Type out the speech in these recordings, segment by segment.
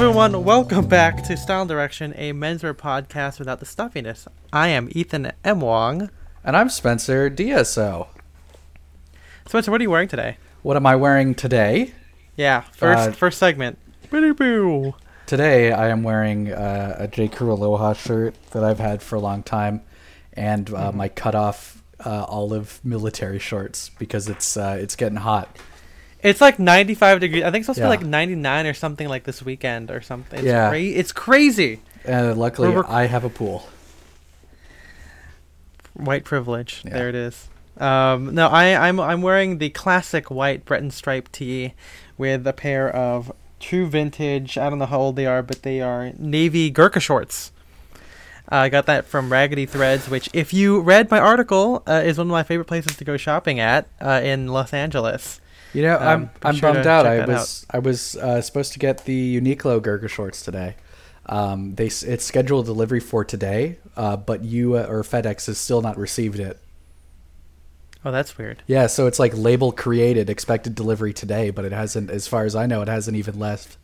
Everyone. Welcome back to Style Direction, a menswear podcast without the stuffiness. I am Ethan M. Wong. And I'm Spencer DSO. Spencer, what are you wearing today? What am I wearing today? Yeah, first Uh, first segment. Today I am wearing uh, a J. Crew Aloha shirt that I've had for a long time, and uh, my cut off uh, olive military shorts because it's uh, it's getting hot. It's like 95 degrees. I think it's supposed Yeah. to be like 99 or something like this weekend or something. It's Yeah. cra- it's crazy. Uh, luckily, We're I have a pool. White privilege. Yeah. There it is. Um, no, I, I'm I'm wearing the classic white Breton stripe tee with a pair of true vintage. I don't know how old they are, but they are navy Gurkha shorts. Uh, I got that from Raggedy Threads, which, if you read my article, uh, is one of my favorite places to go shopping at uh, in Los Angeles. You know, Um, I'm I'm sure bummed out. I was I was uh, supposed to get the Uniqlo Gurkha shorts today. Um, they it's scheduled delivery for today, uh, but you uh, or FedEx has still not received it. Oh, that's weird. Yeah, so it's like label created, expected delivery today, but it hasn't, as far as I know, it hasn't even left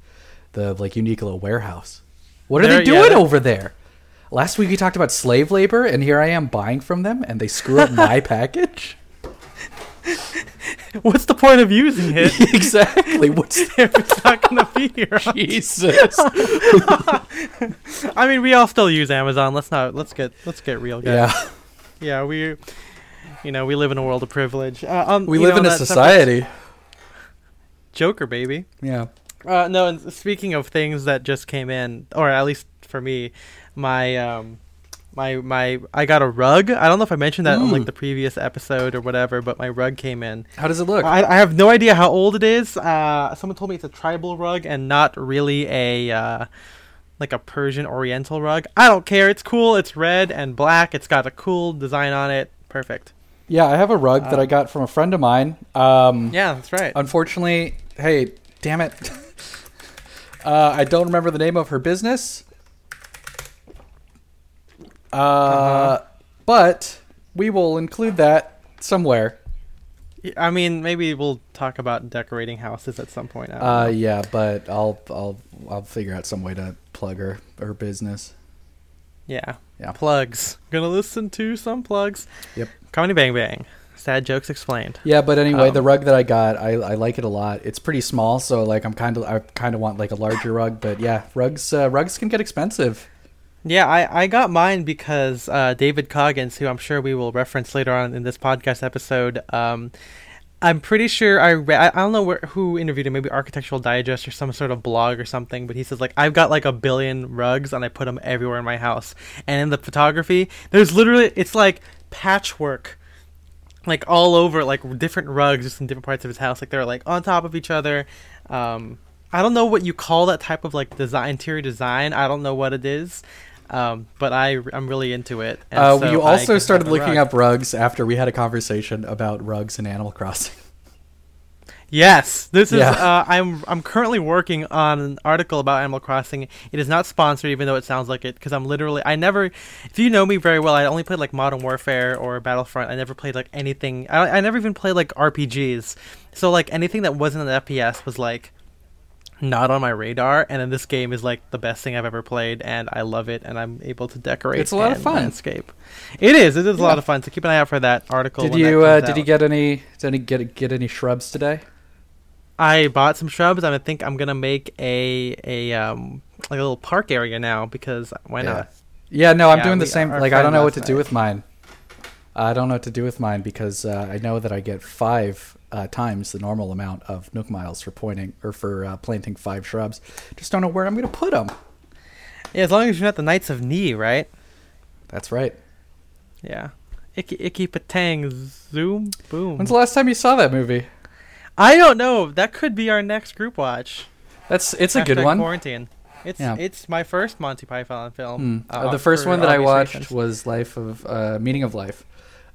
the like Uniqlo warehouse. What are There- they doing that- over there? Last week we talked about slave labor, and here I am buying from them, and they screw up my package. What's the point of using it exactly. What's if it's not to be here? Jesus? I mean, we all still use Amazon. Let's not. Let's get. Let's get real, guys. yeah, Yeah, we, you know, we live in a world of privilege. Uh, um, we you live know, in a that separate- society. Joker, baby. Yeah. Uh, no, and speaking of things that just came in, or at least for me, my um, my my, I got a rug. I don't know if I mentioned that on like Mm. the previous episode or whatever, but my rug came in. How does it look? I, I have no idea how old it is. Uh, someone told me it's a tribal rug and not really a uh, like a Persian Oriental rug. I don't care. It's cool. It's red and black. It's got a cool design on it. Perfect. yeah, I have a rug that Uh, I got from a friend of mine. Um, Yeah, that's right. Unfortunately, hey, damn it. uh, I don't remember the name of her business. Uh, Uh-huh. But we will include that somewhere. I mean, maybe we'll talk about decorating houses at some point. I Uh, yeah, but I'll I'll I'll figure out some way to plug her her business. yeah. Yeah. Plugs. Gonna listen to some plugs. Yep. Comedy Bang Bang. Sad jokes explained. Yeah, but anyway, the Um, rug that I got, I, I like it a lot. It's pretty small, so like I'm kind of I kind of want like a larger rug. But yeah, rugs uh, rugs can get expensive. Yeah, I, I got mine because uh, David Coggins, who I'm sure we will reference later on in this podcast episode, um, I'm pretty sure I read, I don't know where, who interviewed him, maybe Architectural Digest or some sort of blog or something, but he says, like, I've got like a billion rugs and I put them everywhere in my house. And in the photography, there's literally, it's like patchwork. Like all over, like different rugs, just in different parts of his house. Like they're like on top of each other. Um, I don't know what you call that type of like design, interior design. I don't know what it is, um, but I I'm really into it. and Uh, so you also started looking rug. up rugs after we had a conversation about rugs in Animal Crossing. Yes, this is. Yeah. Uh, I'm I'm currently working on an article about Animal Crossing. It is not sponsored, even though it sounds like it, because I'm literally. I never. If you know me very well, I only played like Modern Warfare or Battlefront. I never played like anything. I, I never even played like RPGs. So like anything that wasn't an FPS was like not on my radar. And then this game is like the best thing I've ever played, and I love it. And I'm able to decorate. It's a lot of fun. Landscape. It is. It is a Yeah. lot of fun. So keep an eye out for that article. Did you uh, did you get any did any get get any shrubs today? I bought some shrubs. and I think I'm gonna make a a um like a little park area now because why Yeah. not? Yeah, no, I'm Yeah, doing the same. Like I don't know what to do with mine. I don't know what to do with mine because uh, I know that I get five uh, times the normal amount of Nook miles for pointing or for uh, planting five shrubs. Just don't know where I'm going to put them. Yeah, as long as you're not the Knights of Ni, right? That's right. Yeah. Icky icky patang zoom boom. When's the last time you saw that movie? I don't know. That could be our next group watch. That's it's a good one. Quarantine. It's Yeah. it's my first Monty Python film. Uh, Uh, the first one that I watched reasons. was Life of uh, Meaning of Life,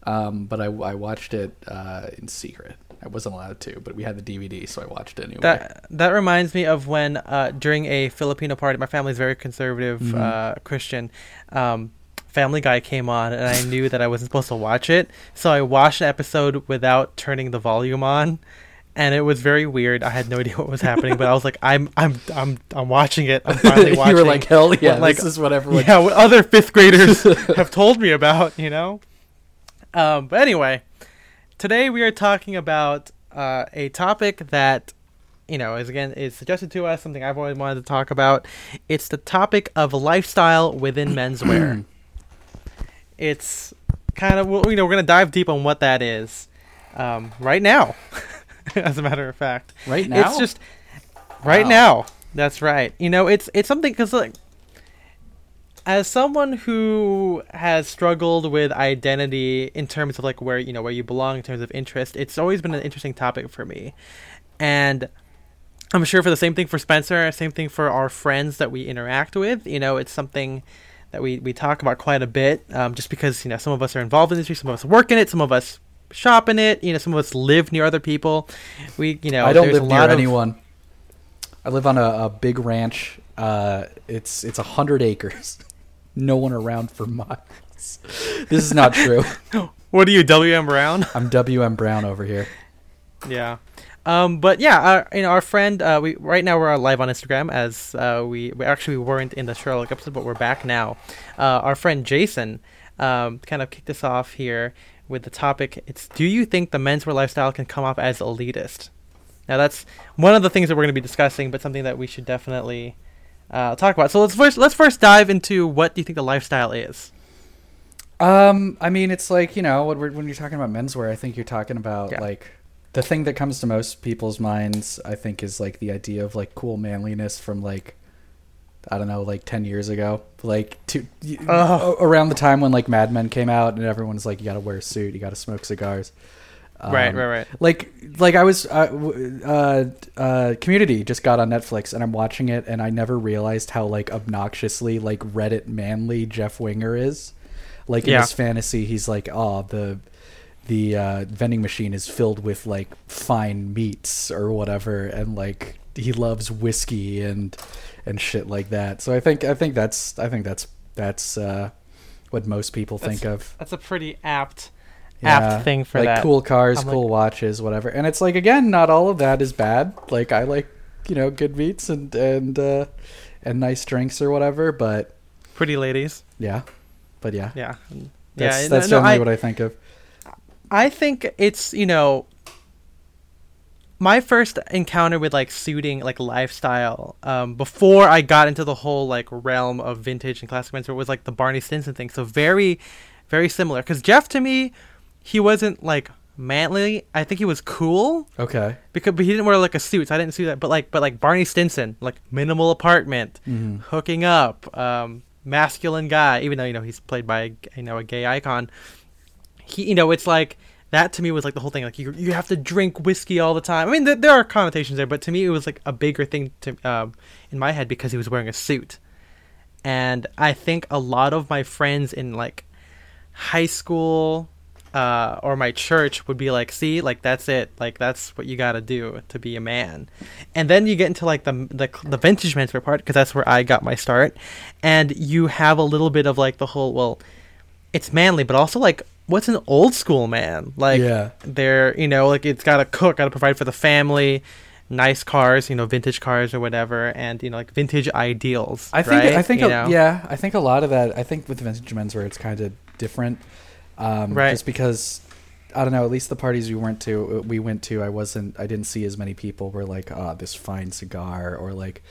um, but I, I watched it uh, in secret. I wasn't allowed to, but we had the DVD, so I watched it anyway. That that reminds me of when uh, during a Filipino party, my family's very conservative Mhm. uh, Christian. Um, Family Guy came on, and I knew that I wasn't supposed to watch it, so I watched an episode without turning the volume on, and it was very weird. I had no idea what was happening, but I was like, I'm I'm I'm I'm watching it. I'm finally watching. you were like, hell yeah, what, like, this is what everyone. yeah, what other fifth graders have told me about, you know. Um, but anyway, today we are talking about uh, a topic that you know is again is suggested to us something I've always wanted to talk about. It's the topic of lifestyle within menswear. it's kind of you know we're gonna dive deep on what that is um, right now. as a matter of fact, Right now, it's just right Wow. now. That's right. You know, it's it's something because like as someone who has struggled with identity in terms of like where you know where you belong in terms of interest, it's always been an interesting topic for me, and I'm sure for the same thing for Spencer, same thing for our friends that we interact with. You know, it's something that we we talk about quite a bit, um, just because you know some of us are involved in this, some of us work in it, some of us shop in it. You know, some of us live near other people. We you know I don't live a near of- anyone. I live on a, a big ranch. Uh, it's it's a hundred acres. No one around for miles. This is not true. What are you, WM Brown? I'm WM Brown over here. yeah. Um, but yeah, our, you know, our friend, uh, we right now we're live on Instagram as uh, we, we actually weren't in the Sherlock episode, but we're back now. Uh, our friend Jason um, kind of kicked us off here with the topic. It's do you think the menswear lifestyle can come off as elitist? Now that's one of the things that we're going to be discussing, but something that we should definitely uh, talk about. So let's first let's first dive into what do you think the lifestyle is? Um, I mean, it's like you know, when, we're, when you're talking about menswear, I think you're talking about Yeah. like the thing that comes to most people's minds. I think is like the idea of like cool manliness from like I don't know, like ten years ago, like to a- around the time when like Mad Men came out, and everyone's like, you got to wear a suit, you got to smoke cigars. Right, Um, right, right. like like I was uh, uh, uh, Community just got on Netflix and I'm watching it and I never realized how like obnoxiously like Reddit manly Jeff Winger is. Like in Yeah. his fantasy, he's like, oh the the uh, vending machine is filled with like fine meats or whatever, and like he loves whiskey and and shit like that. So I think I think that's I think that's that's uh, what most people think of. That's a pretty apt Yeah, apt thing for like that. cool cars, I'm cool watches, whatever. And it's like again, not all of that is bad. Like I like, you know, good meats and and uh and nice drinks or whatever, but Pretty ladies. yeah. But yeah. Yeah. That's yeah, that's no, no, generally I, what I think of. I think it's, you know, my first encounter with like suiting like lifestyle um, before I got into the whole like realm of vintage and classic menswear was like the Barney Stinson thing. So very, very similar. Because Jeff to me, he wasn't like manly. I think he was cool Okay. because but he didn't wear like a suit. So I didn't see that. But like but like Barney Stinson, like minimal apartment, Mhm. hooking up, um, masculine guy. Even though you know he's played by you know a gay icon, he you know it's like that to me was like the whole thing. Like you you have to drink whiskey all the time. I mean th- there are connotations there, but to me it was like a bigger thing to um, in my head because he was wearing a suit, and I think a lot of my friends in like high school uh, or my church would be like, "See, like that's it. Like that's what you got to do to be a man." And then you get into like the the, the vintage menswear part because that's where I got my start, and you have a little bit of like the whole well, it's manly, but also like what's an old school man like? Yeah. they're you know like it's got to cook, got to provide for the family. Nice cars, you know, vintage cars or whatever, and you know, like vintage ideals. I think right? I think a, yeah, I think a lot of that. I think with vintage menswear, it's kind of different, um, Right. Just because I don't know. At least the parties we went to, uh, we went to, I wasn't, I didn't see as many people were like, ah, this fine cigar, or like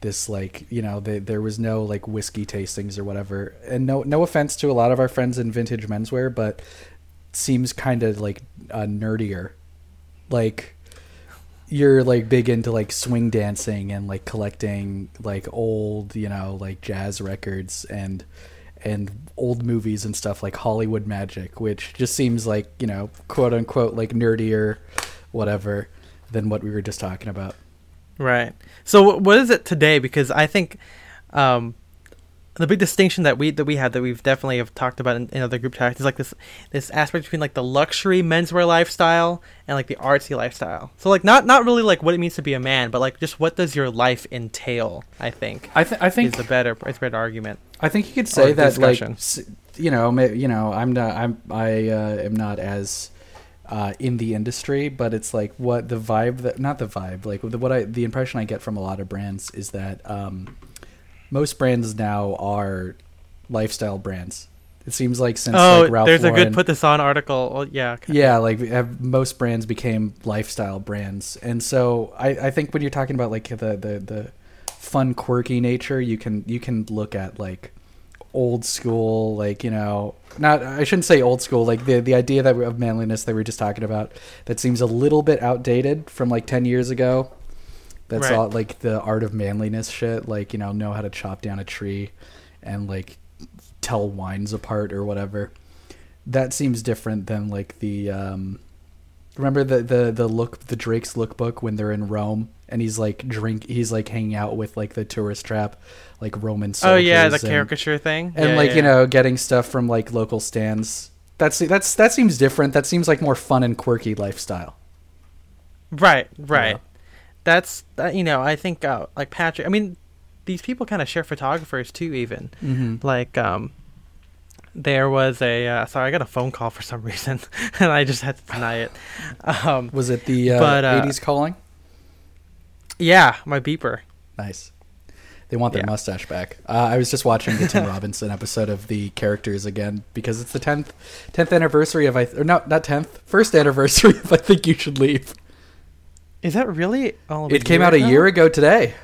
this, like you know, they, there was no like whiskey tastings or whatever. And no, no offense to a lot of our friends in vintage menswear, but seems kind of like uh, nerdier, like you're like big into like swing dancing and like collecting like old you know like jazz records and and old movies and stuff like Hollywood Magic which just seems like you know quote unquote like nerdier whatever than what we were just talking about Right. So what is it today? Because I think um, the big distinction that we that we have that we've definitely have talked about in, in other group chats is like this this aspect between like the luxury menswear lifestyle and like the artsy lifestyle. So like not not really like what it means to be a man, but like just what does your life entail? I think I, th- I think is a better is a better argument. I think you could say that like discussion. s- you know you know I'm not I'm I uh, am not as uh, in the industry, but it's like what the vibe that not the vibe like the, what I the impression I get from a lot of brands is that um, most brands now are lifestyle brands. It seems like since oh, like Ralph there's Lauren, a good put this on article. Oh, yeah. yeah, like have, most brands became lifestyle brands, and so I, I think when you're talking about like the, the the fun, quirky nature, you can you can look at like old school, like you know, not I shouldn't say old school, like the the idea that of manliness that we are just talking about that seems a little bit outdated from like ten years ago. That's Right. all like the art of manliness shit, like you know, know how to chop down a tree, and like tell wines apart or whatever. That seems different than like the um remember the the the look the Drake's lookbook when they're in Rome and he's like drink he's like hanging out with like the tourist trap like Roman Oh yeah, the and- caricature thing. and Yeah, like yeah, you know getting stuff from like local stands. That's that's that seems different. That seems like more fun and quirky lifestyle. Right, right. Yeah. That's that. You know, I think uh, like Patrick. I mean, these people kind of share photographers too. Even Mm-hmm. like um, there was a uh, sorry, I got a phone call for some reason, and I just had to deny it. Um, Was it the uh, But, uh, 80s calling? yeah, my beeper. Nice. They want their Yeah. mustache back. Uh, I was just watching the Tim Robinson episode of the characters again because it's the tenth tenth anniversary of I or no not tenth first anniversary of I think you should leave. Is that really? All It came out a year ago today.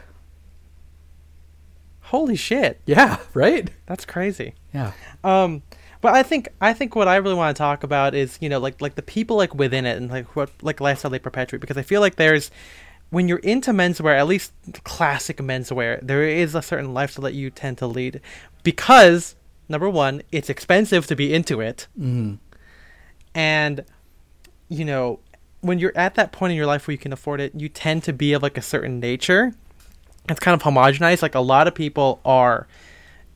Holy shit, Yeah, right. that's crazy. Yeah. Um, but I think I think what I really want to talk about is you know like like the people like within it and like what like lifestyle they perpetuate because I feel like there's when you're into menswear, at least classic menswear, there is a certain lifestyle that you tend to lead because number one, it's expensive to be into it, Mm. and you know when you're at that point in your life where you can afford it, you tend to be of like a certain nature. It's kind of homogenized. Like a lot of people are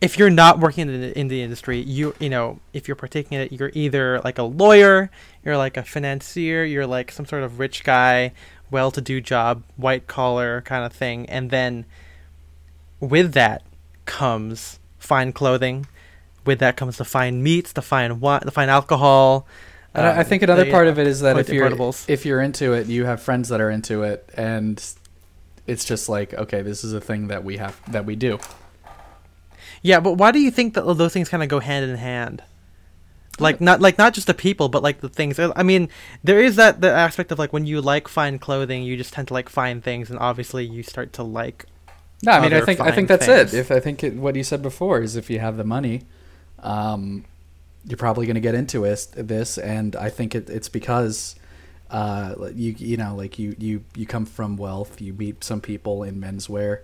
if you're not working in the, in the industry, you you know, if you're partaking in it, you're either like a lawyer, you're like a financier, you're like some sort of rich guy, well-to-do job, white collar kind of thing, and then with that comes fine clothing. With that comes the fine meats, the fine wine, the fine alcohol. And I I um, think another part of it is that if you're if you're into it, you have friends that are into it, and it's just like okay, this is a thing that we have that we do. Yeah, but why do you think that those things kind of go hand in hand? Like not like not just the people, but like the things. I mean, there is that the aspect of like when you like fine clothing, you just tend to like fine things, and obviously you start to like. No, I mean, I think I think that's things. it. If I think it, what you said before is if you have the money, um, you're probably going to get into it, this, and I think it, it's because uh, you you know like you you you come from wealth. You meet some people in menswear,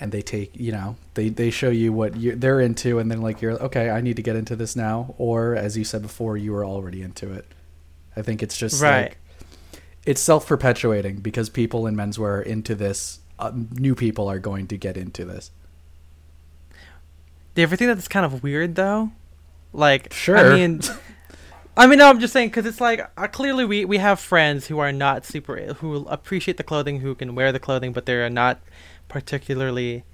and they take you know they they show you what you they're into, and then like you're okay. I need to get into this now, or as you said before, you were already into it. I think it's just Right. like it's self perpetuating because people in menswear are into this. Uh, new people are going to get into this. Do you ever think that's kind of weird though? Like, Sure. I mean, I mean, no, I'm just saying because it's like uh, clearly we we have friends who are not super who appreciate the clothing, who can wear the clothing, but they're not particularly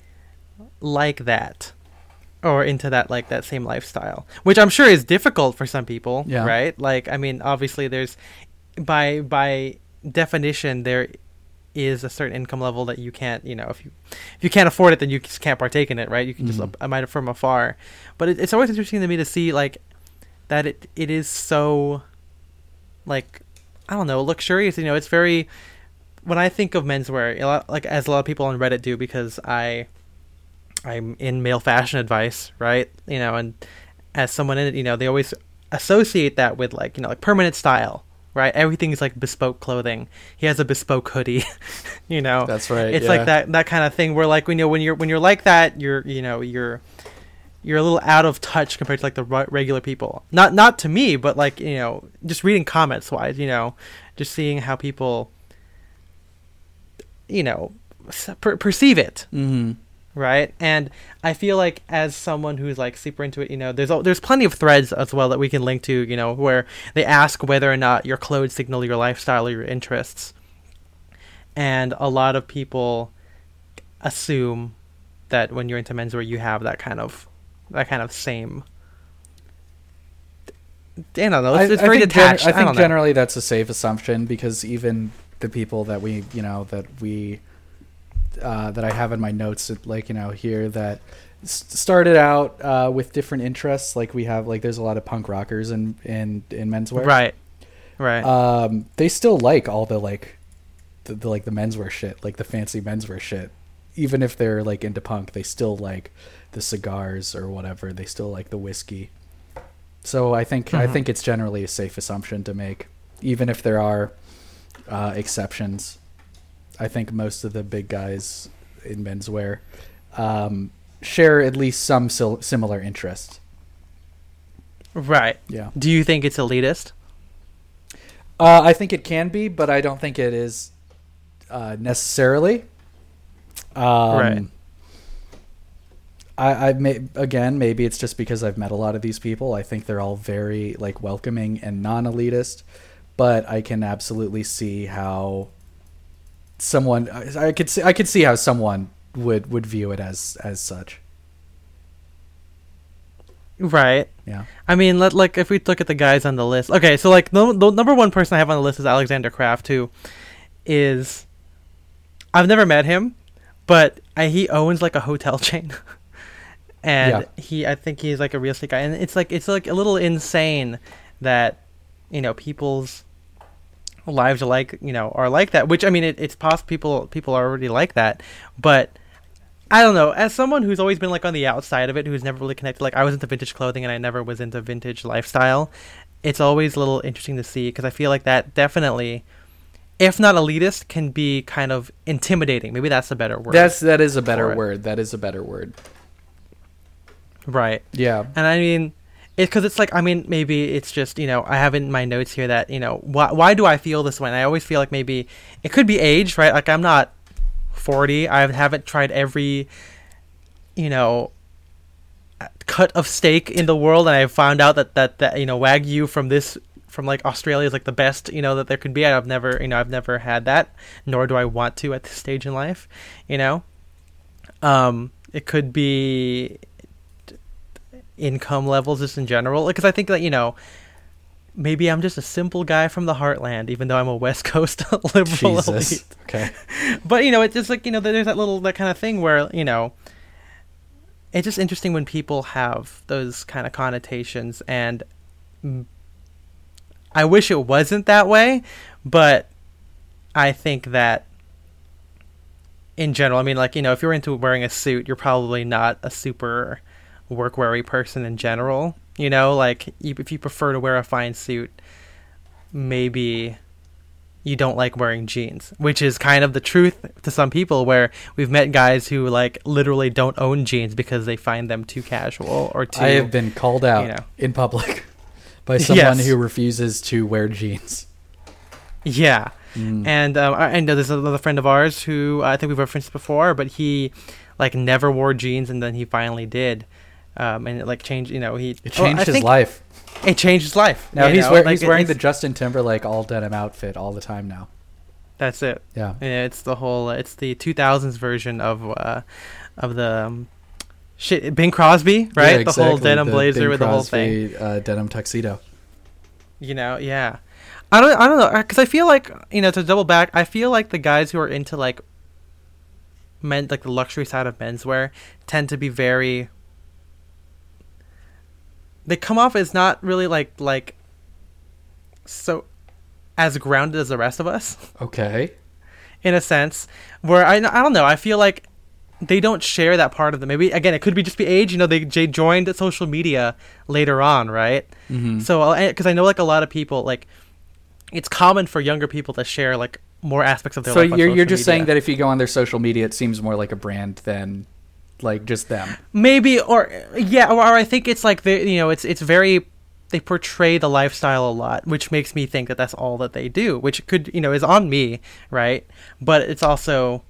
like that or into that like that same lifestyle, which I'm sure is difficult for some people, Yeah. right? Like, I mean, obviously there's by by definition there is a certain income level that you can't, you know, if you if you can't afford it, then you just can't partake in it, right? You can just Mhm. admire from afar. But it, it's always interesting to me to see like that it it is so like I don't know luxurious. You know, it's very when I think of menswear, a lot, like as a lot of people on Reddit do, because I I'm in male fashion advice, right? You know, and as someone in it, you know, they always associate that with like you know like permanent style, right? Everything is like bespoke clothing. He has a bespoke hoodie, you know. That's right. It's yeah. like that that kind of thing where like when you know when you're when you're like that, you're you know you're you're a little out of touch compared to like the regular people. Not not to me, but like you know just reading comments wise, you know, just seeing how people you know per- perceive it Mm-hmm. Right? And I feel like as someone who's like super into it, you know, there's there's plenty of threads as well that we can link to, you know, where they ask whether or not your clothes signal your lifestyle or your interests. And a lot of people assume that when you're into menswear, you have that kind of that kind of same I don't know. I, It's, it's I very think detached. gen- I I, think don't know. generally that's a safe assumption because even the people that we, you know, that we, uh, that I have in my notes, like you know, here that started out uh, with different interests. Like we have, like there's a lot of punk rockers in in in menswear. Right. Right. Um, they still like all the like, the, the like the menswear shit, like the fancy menswear shit. Even if they're like into punk, they still like the cigars or whatever. They still like the whiskey. So I think I Mhm. think it's generally a safe assumption to make, even if there are uh, exceptions. I think most of the big guys in menswear um, share at least some sil- similar interests. right. Yeah. Do you think it's elitist? Uh, I think it can be, but I don't think it is uh, necessarily. Um, Right. I, I may again maybe it's just because I've met a lot of these people. I think they're all very like welcoming and non-elitist, but I can absolutely see how someone I could see I could see how someone would would view it as as such. Right. Yeah. I mean, let like if we look at the guys on the list. Okay, so like the, the number one person I have on the list is Alexander Kraft, who is I've never met him, but I, he owns like a hotel chain, and he I think he's like a real estate guy, and it's like it's like a little insane that you know people's lives are like you know are like that. Which I mean, it, it's possible people people are already like that, but. I don't know. As someone who's always been like on the outside of it, who's never really connected, like I was into vintage clothing and I never was into vintage lifestyle. It's always a little interesting to see because I feel like that definitely, if not elitist, can be kind of intimidating. Maybe that's a better word. That's that is a better for it. word. That is a better word. right. Yeah. And I mean, it's because it's like I mean maybe it's just you know I have in my notes here that you know why why do I feel this way? And I always feel like maybe it could be age, right? Like I'm not forty. I haven't tried every you know cut of steak in the world, and I found out that that that you know wagyu from this from like Australia is like the best you know that there could be. I've never you know I've never had that, nor do I want to at this stage in life. You know, um, it could be income levels just in general because i think that you know maybe i'm just a simple guy from the heartland even though i'm a west coast liberal Jesus. elite. Okay. but you know it's just like you know there's that little that kind of thing where you know it's just interesting when people have those kind of connotations and i wish it wasn't that way but i think that in general i mean like you know if you're into wearing a suit you're probably not a super work weary person in general you know like you, if you prefer to wear a fine suit maybe you don't like wearing jeans which is kind of the truth to some people where we've met guys who like literally don't own jeans because they find them too casual or too I have been called out you know. in public by someone Yes. who refuses to wear jeans. yeah Mm. And um, I I know there's another friend of ours who I think we've referenced before, but he like never wore jeans, and then he finally did, um, and it like changed. You know, he It changed his life. It changed his life. Now he's know, wear, like, he's wearing the Justin Timberlake all denim outfit all the time now. That's it. Yeah. Yeah, it's the whole. It's the 2000s version of uh, of the um, shit. Bing Crosby, right? Yeah, The whole denim The blazer Bing with the whole thing. Crosby, Uh, denim tuxedo. You know, yeah. I don't. I don't know because I feel like you know to double back. I feel like the guys who are into like men, like the luxury side of menswear, tend to be very. They come off as not really like like. So, as grounded as the rest of us, Okay. in a sense, where I I don't know. I feel like they don't share that part of them. Maybe again, it could be just be age. You know, they they joined social media later on, right? Mm-hmm. So, because I know like a lot of people, like it's common for younger people to share like more aspects of their So you're you're just saying that if you go on their social media, it seems more like a brand than like just them. maybe, or yeah, or, or I think it's like they, you know, it's it's very they portray the lifestyle a lot, which makes me think that that's all that they do, which could you know is on me, right? But it's also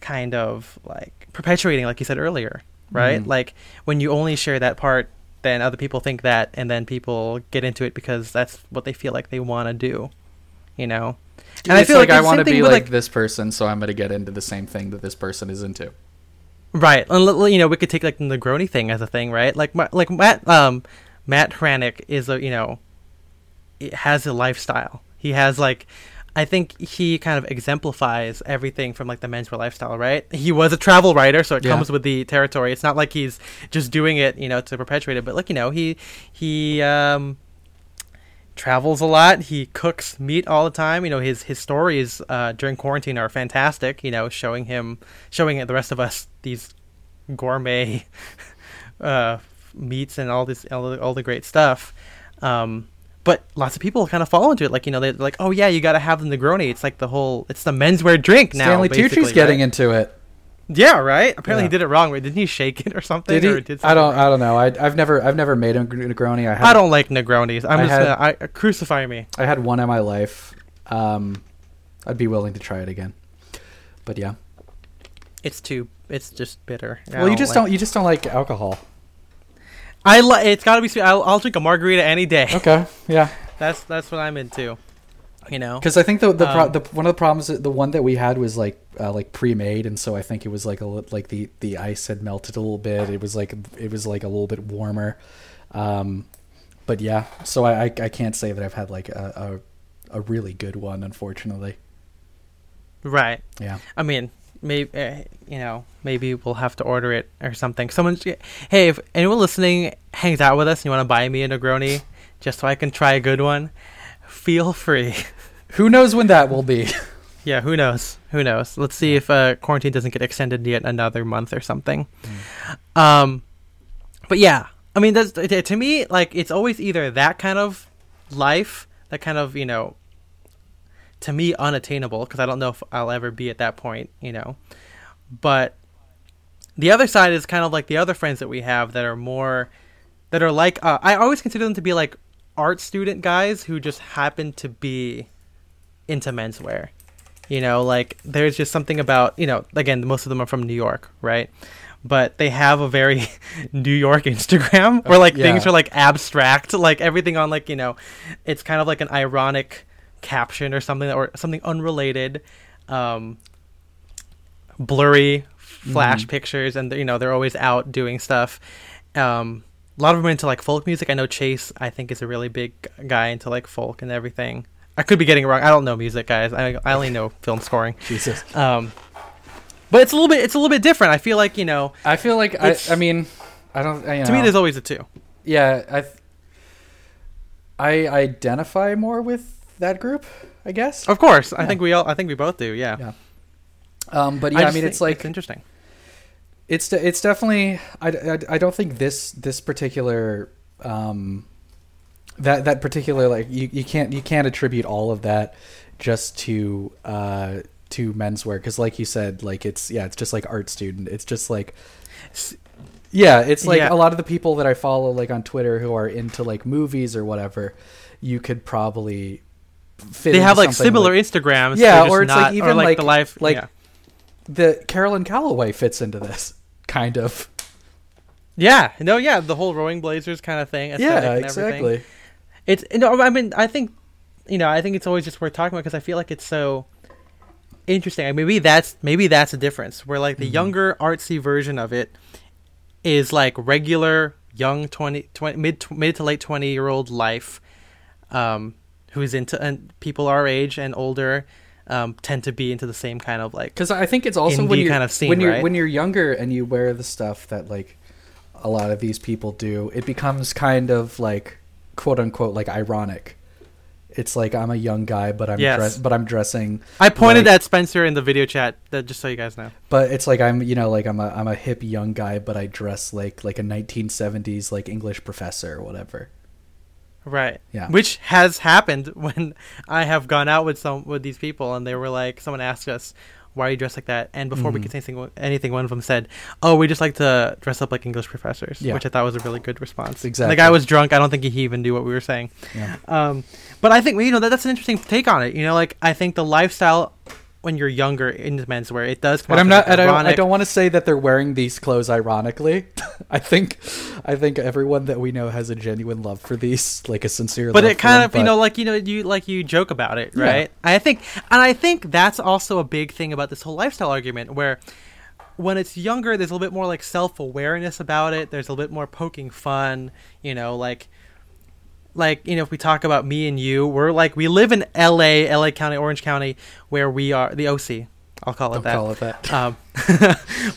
kind of like perpetuating, like you said earlier, right? Mhm. Like when you only share that part, then other people think that, and then people get into it because that's what they feel like they want to do, you know. And I feel like, it's I want to be with, like, this person, so I'm going to get into the same thing that this person is into. Right. And, you know, we could take like the Negroni thing as a thing, right? Like, my, like Matt, um, Matt Hranek is a you know it has a lifestyle. He has like I think he kind of exemplifies everything from like the menswear lifestyle, right? He was a travel writer, so it Yeah. comes with the territory. It's not like he's just doing it, you know, to perpetuate it, but like you know, he he um travels a lot. He cooks meat all the time. You know, his his stories uh, during quarantine are fantastic. You know, showing him showing the rest of us these gourmet uh, meats and all this all the, all the great stuff. Um, but lots of people kind of fall into it, like you know, they're like, "Oh yeah, you got to have the Negroni." It's like the whole, it's the menswear drink now. Stanley Tucci's getting right? into it. Yeah, right. Apparently, Yeah. he did it wrong. Didn't he shake it or something? Did he? Or did I don't. something I don't know. I, I've never. I've never made a Negroni. I had, I don't like Negronis. I'm I just had- gonna I, crucify me. I had one in my life. Um, I'd be willing to try it again. But yeah. It's too. It's just bitter. I well, you just like- don't. You just don't like alcohol. I like. It's got to be sweet. I'll, I'll drink a margarita any day. Okay. Yeah. That's that's what I'm into. You know. Because I think the the, pro- Um, the one of the problems the one that we had was like uh, like pre-made, and so I think it was like a like the the ice had melted a little bit. It was like it was like a little bit warmer. Um, but yeah, so I, I I can't say that I've had like a a, a really good one, unfortunately. Right. Yeah. I mean, maybe uh, you know, maybe we'll have to order it or something. Someone, hey, if anyone listening hangs out with us and you want to buy me a Negroni, just so I can try a good one, feel free. Who knows when that will be? yeah, who knows? Who knows? Let's see if uh, quarantine doesn't get extended yet another month or something. Um, but yeah, I mean, that's to to me like it's always either that kind of life, that kind of you know, to me unattainable because I don't know if I'll ever be at that point, you know. But the other side is kind of like the other friends that we have that are more that are like uh, I always consider them to be like art student guys who just happen to be into menswear. You know, like there's just something about, you know, again, most of them are from New York, right? But they have a very New York Instagram where like things are like abstract, like everything on like, you know, it's kind of like an ironic caption or something or something unrelated. Um blurry flash Mhm. pictures and you know, they're always out doing stuff. Um a lot of them are into like folk music. I know Chase, I think, is a really big guy into like folk and everything. I could be getting it wrong. I don't know music, guys. I, I only know film scoring. Jesus. Um, but it's a little bit it's a little bit different. I feel like you know. I feel like I. I mean, I don't. You know, To me, there's always a two. yeah. I. th- I identify more with that group. I guess. Of course, I think we all. I think we both do. Yeah. Yeah. Um, but yeah, I, just mean, it's like it's interesting. It's de- it's definitely I, I, I don't think this this particular um that that particular like you, you can't you can't attribute all of that just to uh to menswear because like you said like it's yeah it's just like art student it's just like yeah it's like Yeah. a lot of the people that i follow like on twitter who are into like movies or whatever you could probably fit They have like similar Instagrams. Yeah, or it's, like, even, like, like- the life. like- yeah. the caroline calloway fits into this kind of yeah, no, yeah, the whole rowing blazers kind of thing. yeah and everything. exactly It's no, I mean, I think, you know, I think it's always just worth talking about because I feel like it's so interesting. I mean, maybe that's maybe that's a difference where like the Mhm. younger artsy version of it is like regular young 20, 20 mid mid to late twenty year old life, um, who's into and people our age and older. Um, tend to be into the same kind of like Because I think it's also when you're kind of scene, when you're right? when you're younger and you wear the stuff that like a lot of these people do, it becomes kind of like quote unquote like ironic. It's like I'm a young guy, but I'm Yes. dress- but I'm dressing. I pointed like- at Spencer in the video chat. That just so you guys know. But it's like I'm you know like I'm a I'm a hip young guy, but I dress like like a 1970s like English professor or whatever. Right. Yeah. Which has happened when I have gone out with some with these people, and they were like, someone asked us, "Why are you dressed like that?" And before we Mhm. could say anything, anything, one of them said, "Oh, we just like to dress up like English professors," Yeah. which I thought was a really good response. And Exactly. the guy was drunk. I don't think he even knew what we were saying. Yeah. Um, but I think you know that, that's an interesting take on it. You know, like I think the lifestyle when you're younger into menswear, it does. Come off I'm not. I don't, I don't want to say that they're wearing these clothes ironically. I think, I think everyone that we know has a genuine love for these, like a sincere. but love it kind them, of you know like you know you like you joke about it Yeah. right i think and i think that's also a big thing about this whole lifestyle argument where when it's younger there's a little bit more like self-awareness about it there's a little bit more poking fun you know like like you know if we talk about me and you we're like we live in la la county orange county where we are the oc i'll call it Don't that. call it that. um,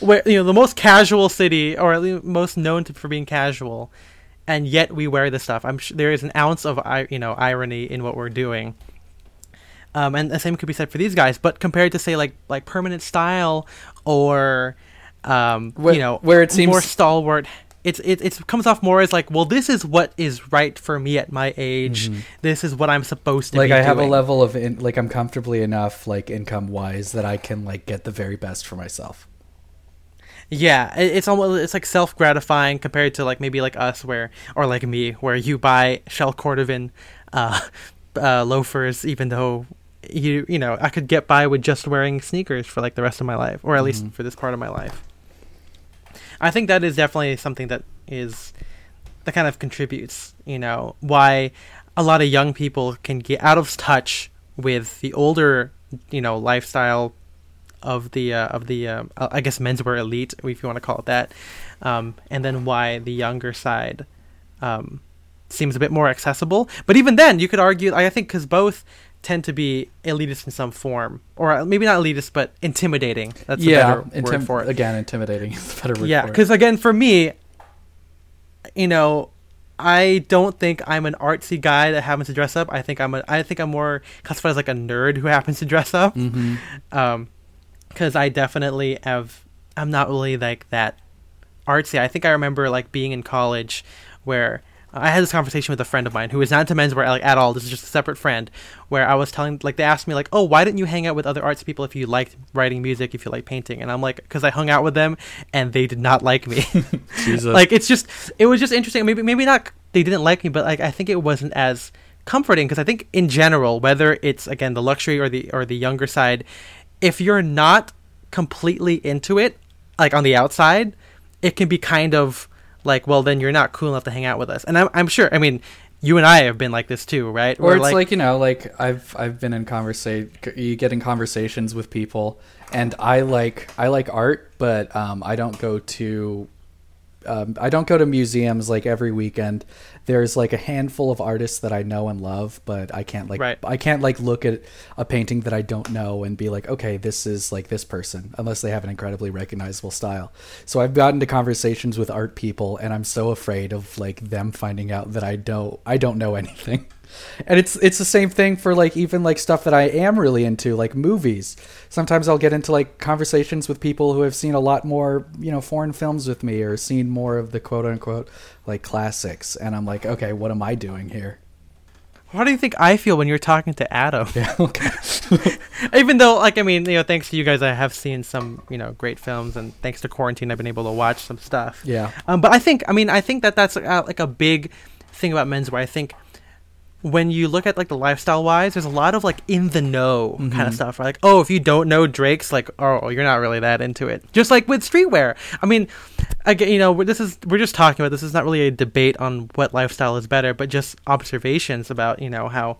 where you know the most casual city or at least most known to, for being casual and yet we wear this stuff. I'm sure there is an ounce of you know irony in what we're doing. Um, and the same could be said for these guys but compared to say like like permanent style or um, Where- you know where it seems- more stalwart it's it, it comes off more as like well this is what is right for me at my age this is what i'm supposed to like I have a level of in, like I'm comfortably enough like income wise that I can like get the very best for myself. Yeah, it- it's almost it's like self gratifying compared to like maybe like us where or like me where you buy Shell Cordovan uh, uh, loafers even though you you know I could get by with just wearing sneakers for like the rest of my life or at least Mhm. for this part of my life. I think that is definitely something that is that kind of contributes, you know, why a lot of young people can get out of touch with the older, you know, lifestyle of the uh, of the uh, I guess menswear elite, if you want to call it that, um, and then why the younger side um, seems a bit more accessible. But even then, you could argue, I think, because both tend to be elitist in some form, or maybe not elitist, but intimidating. That's a yeah, better intim- word for it. again, intimidating is better word Yeah, because again, for me, you know, I don't think I'm an artsy guy that happens to dress up. I think I'm a, I think I'm more classified as like a nerd who happens to dress up. Mhm. Um, because I definitely have. I'm not really like that artsy. I think I remember like being in college where I had this conversation with a friend of mine who is not into menswear like at all. This is just a separate friend where I was telling like they asked me like, "Oh, why didn't you hang out with other arts people if you liked writing music, if you like painting?" And I'm like, "Cuz I hung out with them and they did not like me." Jesus. like it's just it was just interesting. Maybe maybe not they didn't like me, but like I think it wasn't as comforting because I think in general, whether it's again the luxury or the or the younger side, if you're not completely into it, like on the outside, it can be kind of like, well, then you're not cool enough to hang out with us. And I'm I'm sure. I mean, you and I have been like this too, right? or Where, it's like, you know like i've i've been in conversation you get in conversations with people and i like i like art but um i don't go to um, I don't go to museums like every weekend. There's like a handful of artists that I know and love, but I can't like Right. I can't like look at a painting that I don't know and be like, okay, this is like this person, unless they have an incredibly recognizable style. So I've gotten to conversations with art people, and I'm so afraid of like them finding out that I don't I don't know anything. And it's it's the same thing for like even like stuff that I am really into, like movies. Sometimes I'll get into like conversations with people who have seen a lot more, you know, foreign films with me or seen more of the quote unquote like classics, and I'm like, okay, what am I doing here? how do you think I feel when you're talking to Adam? Yeah, okay. Even though, like, I mean, you know, thanks to you guys, I have seen some, you know, great films, and thanks to quarantine, I've been able to watch some stuff. Yeah. Um, but I think, I mean, I think that that's uh, like a big thing about menswear. I think when you look at like the lifestyle wise, there's a lot of like in the know kind of mm-hmm. stuff. Right? Like, oh, if you don't know Drake's, like, oh, you're not really that into it. Just like with streetwear. I mean, again, you know, this is we're just talking about this is not really a debate on what lifestyle is better, but just observations about you know how,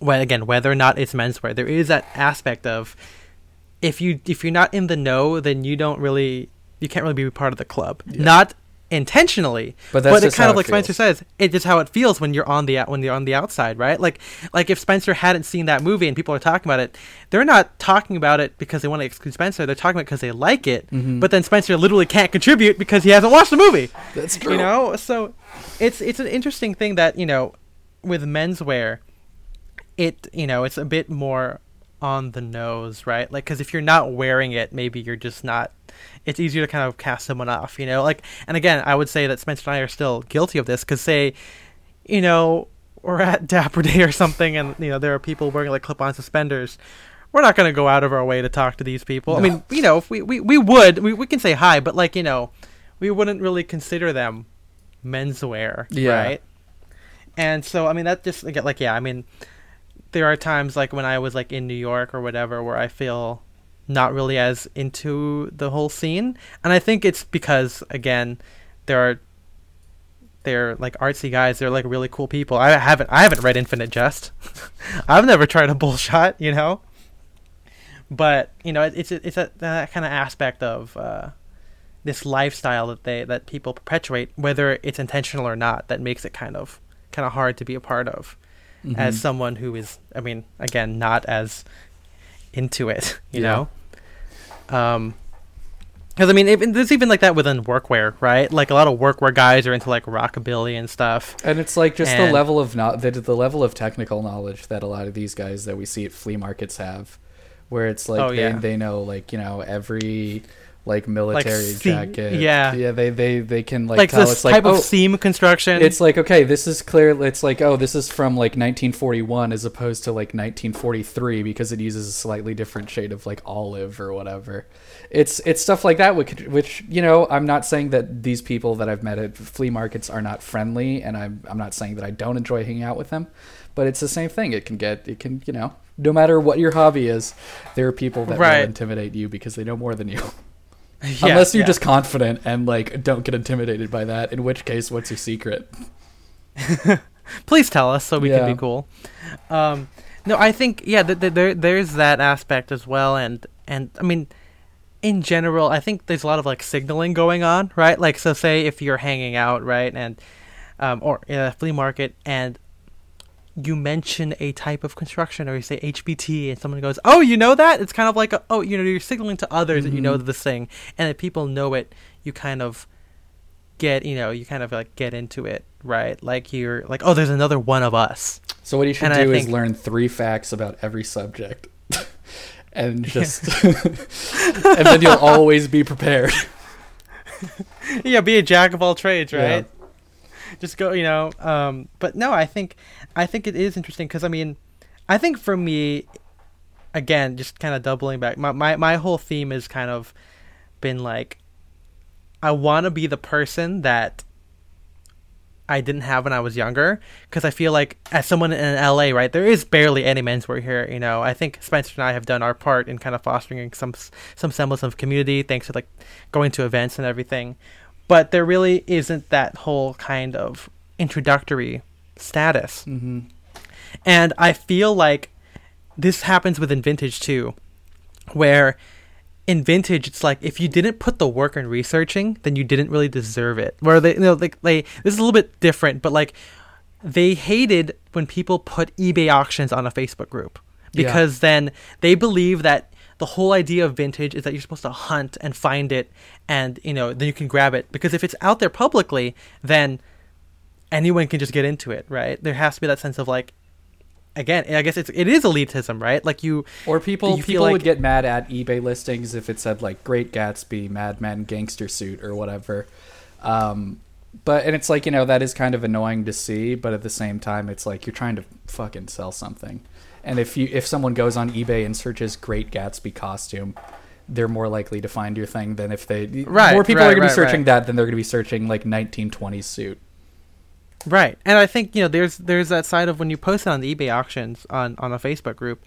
well, again, whether or not it's menswear, there is that aspect of if you if you're not in the know, then you don't really you can't really be part of the club. Not intentionally, But that's it just kind of it like Spencer says, it's just how it feels when you're on the when you're on the outside, right? Like like if Spencer hadn't seen that movie and people are talking about it, they're not talking about it because they want to exclude Spencer. They're talking about it because they like it. Mhm. But then Spencer literally can't contribute because he hasn't watched the movie. That's true. You know, so it's it's an interesting thing that you know with menswear, it you know it's a bit more on the nose, right? Like because if you're not wearing it, maybe you're just not. It's easier to kind of cast someone off, you know. Like, and again, I would say that Spencer and I are still guilty of this because, say, you know, we're at Dapper Day or something, and you know there are people wearing like clip-on suspenders. We're not going to go out of our way to talk to these people. I mean, you know, if we, we, we would, we, we can say hi, but like, you know, we wouldn't really consider them menswear, Yeah. right? And so, I mean, that just like, yeah, I mean, there are times like when I was like in New York or whatever where I feel not really as into the whole scene, and I think it's because again, there are they're like artsy guys. They're like really cool people. I haven't I haven't read Infinite Jest. I've never tried a bullshot, you know. But you know, it, it's it's a, that kind of aspect of uh, this lifestyle that they that people perpetuate, whether it's intentional or not, that makes it kind of kind of hard to be a part of Mhm. as someone who is I mean again not as into it you Yeah. know um because I mean even, there's even like that within workwear right like a lot of workwear guys are into like rockabilly and stuff And it's like just the level of no- the, the level of technical knowledge that a lot of these guys that we see at flea markets have, where it's like Oh, they, yeah. they know like you know every like military seam- jacket. yeah. yeah. They they they can like, like, tell this it's like type oh, of seam construction it's like okay, this is clear. It's like oh, this is from like 1941 as opposed to like 1943 because it uses a slightly different shade of like olive or whatever. It's it's stuff like that which, which you know I'm not saying that these people that I've met at flea markets are not friendly, and I'm I'm not saying that I don't enjoy hanging out with them, but it's the same thing. It can get it can you know no matter what your hobby is, there are people that Right. will intimidate you because they know more than you. Yeah, Unless you're yeah. just confident and like don't get intimidated by that, in which case, what's your secret? please tell us so we Yeah. can be cool. Um, no, I think yeah, th- th- there there's that aspect as well, and and I mean, in general, I think there's a lot of like signaling going on, right? Like, so say if you're hanging out, right, and um, or in a flea market, and you mention a type of construction, or you say HBT, and someone goes, "Oh, you know that?" It's kind of like, a, oh, you know, you're signaling to others that you know Mhm. this thing, and if people know it, you kind of get, you know, you kind of like get into it, right? Like you're like, oh, there's another one of us. So what you should And I do is think- learn three facts about every subject, and just, and then you'll always be prepared. yeah, be a jack of all trades, Yeah. right? Just go, you know. Um, but no, I think I think it is interesting because I mean, I think for me, again, just kind of doubling back, my my my whole theme has kind of been like, I want to be the person that I didn't have when I was younger because I feel like as someone in LA, right, there is barely any menswear here. You know, I think Spencer and I have done our part in kind of fostering some some semblance of community thanks to like going to events and everything. But there really isn't that whole kind of introductory status. Mm-hmm. And I feel like this happens within vintage too, where in vintage it's like if you didn't put the work in researching, then you didn't really deserve it. Where they you know like they this is a little bit different, but like they hated when people put eBay auctions on a Facebook group Yeah. because then they believe that the whole idea of vintage is that you're supposed to hunt and find it and you know then you can grab it because if it's out there publicly then anyone can just get into it right there has to be that sense of like again i guess it's it is elitism right like you Or people you people would get mad at eBay listings if it said like Great Gatsby, Mad Men Gangster Suit, or whatever. Um, but and it's like you know that is kind of annoying to see, but at the same time, it's like you're trying to fucking sell something. And if you if someone goes on eBay and searches Great Gatsby costume, they're more likely to find your thing than if they Right, more people right, are going right, to be searching that than they're going to be searching like 1920s suit. Right, and I think you know there's there's that side of when you post it on the eBay auctions on on a Facebook group,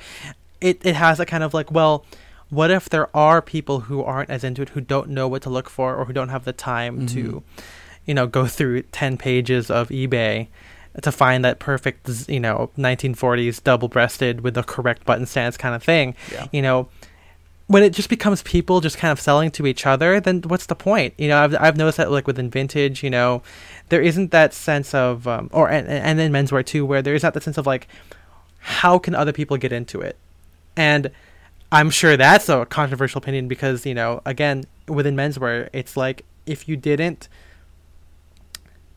it it has that kind of like well, what if there are people who aren't as into it who don't know what to look for or who don't have the time to, mm-hmm. you know, go through ten pages of eBay to find that perfect you know 1940s double breasted with the correct button stance kind of thing, Yeah. you know. When it just becomes people just kind of selling to each other, then what's the point? You know, I've I've noticed that like within vintage, you know, there isn't that sense of um, or and, and in menswear too where there is not that sense of like how can other people get into it and i'm sure that's a controversial opinion because you know again within menswear it's like if you didn't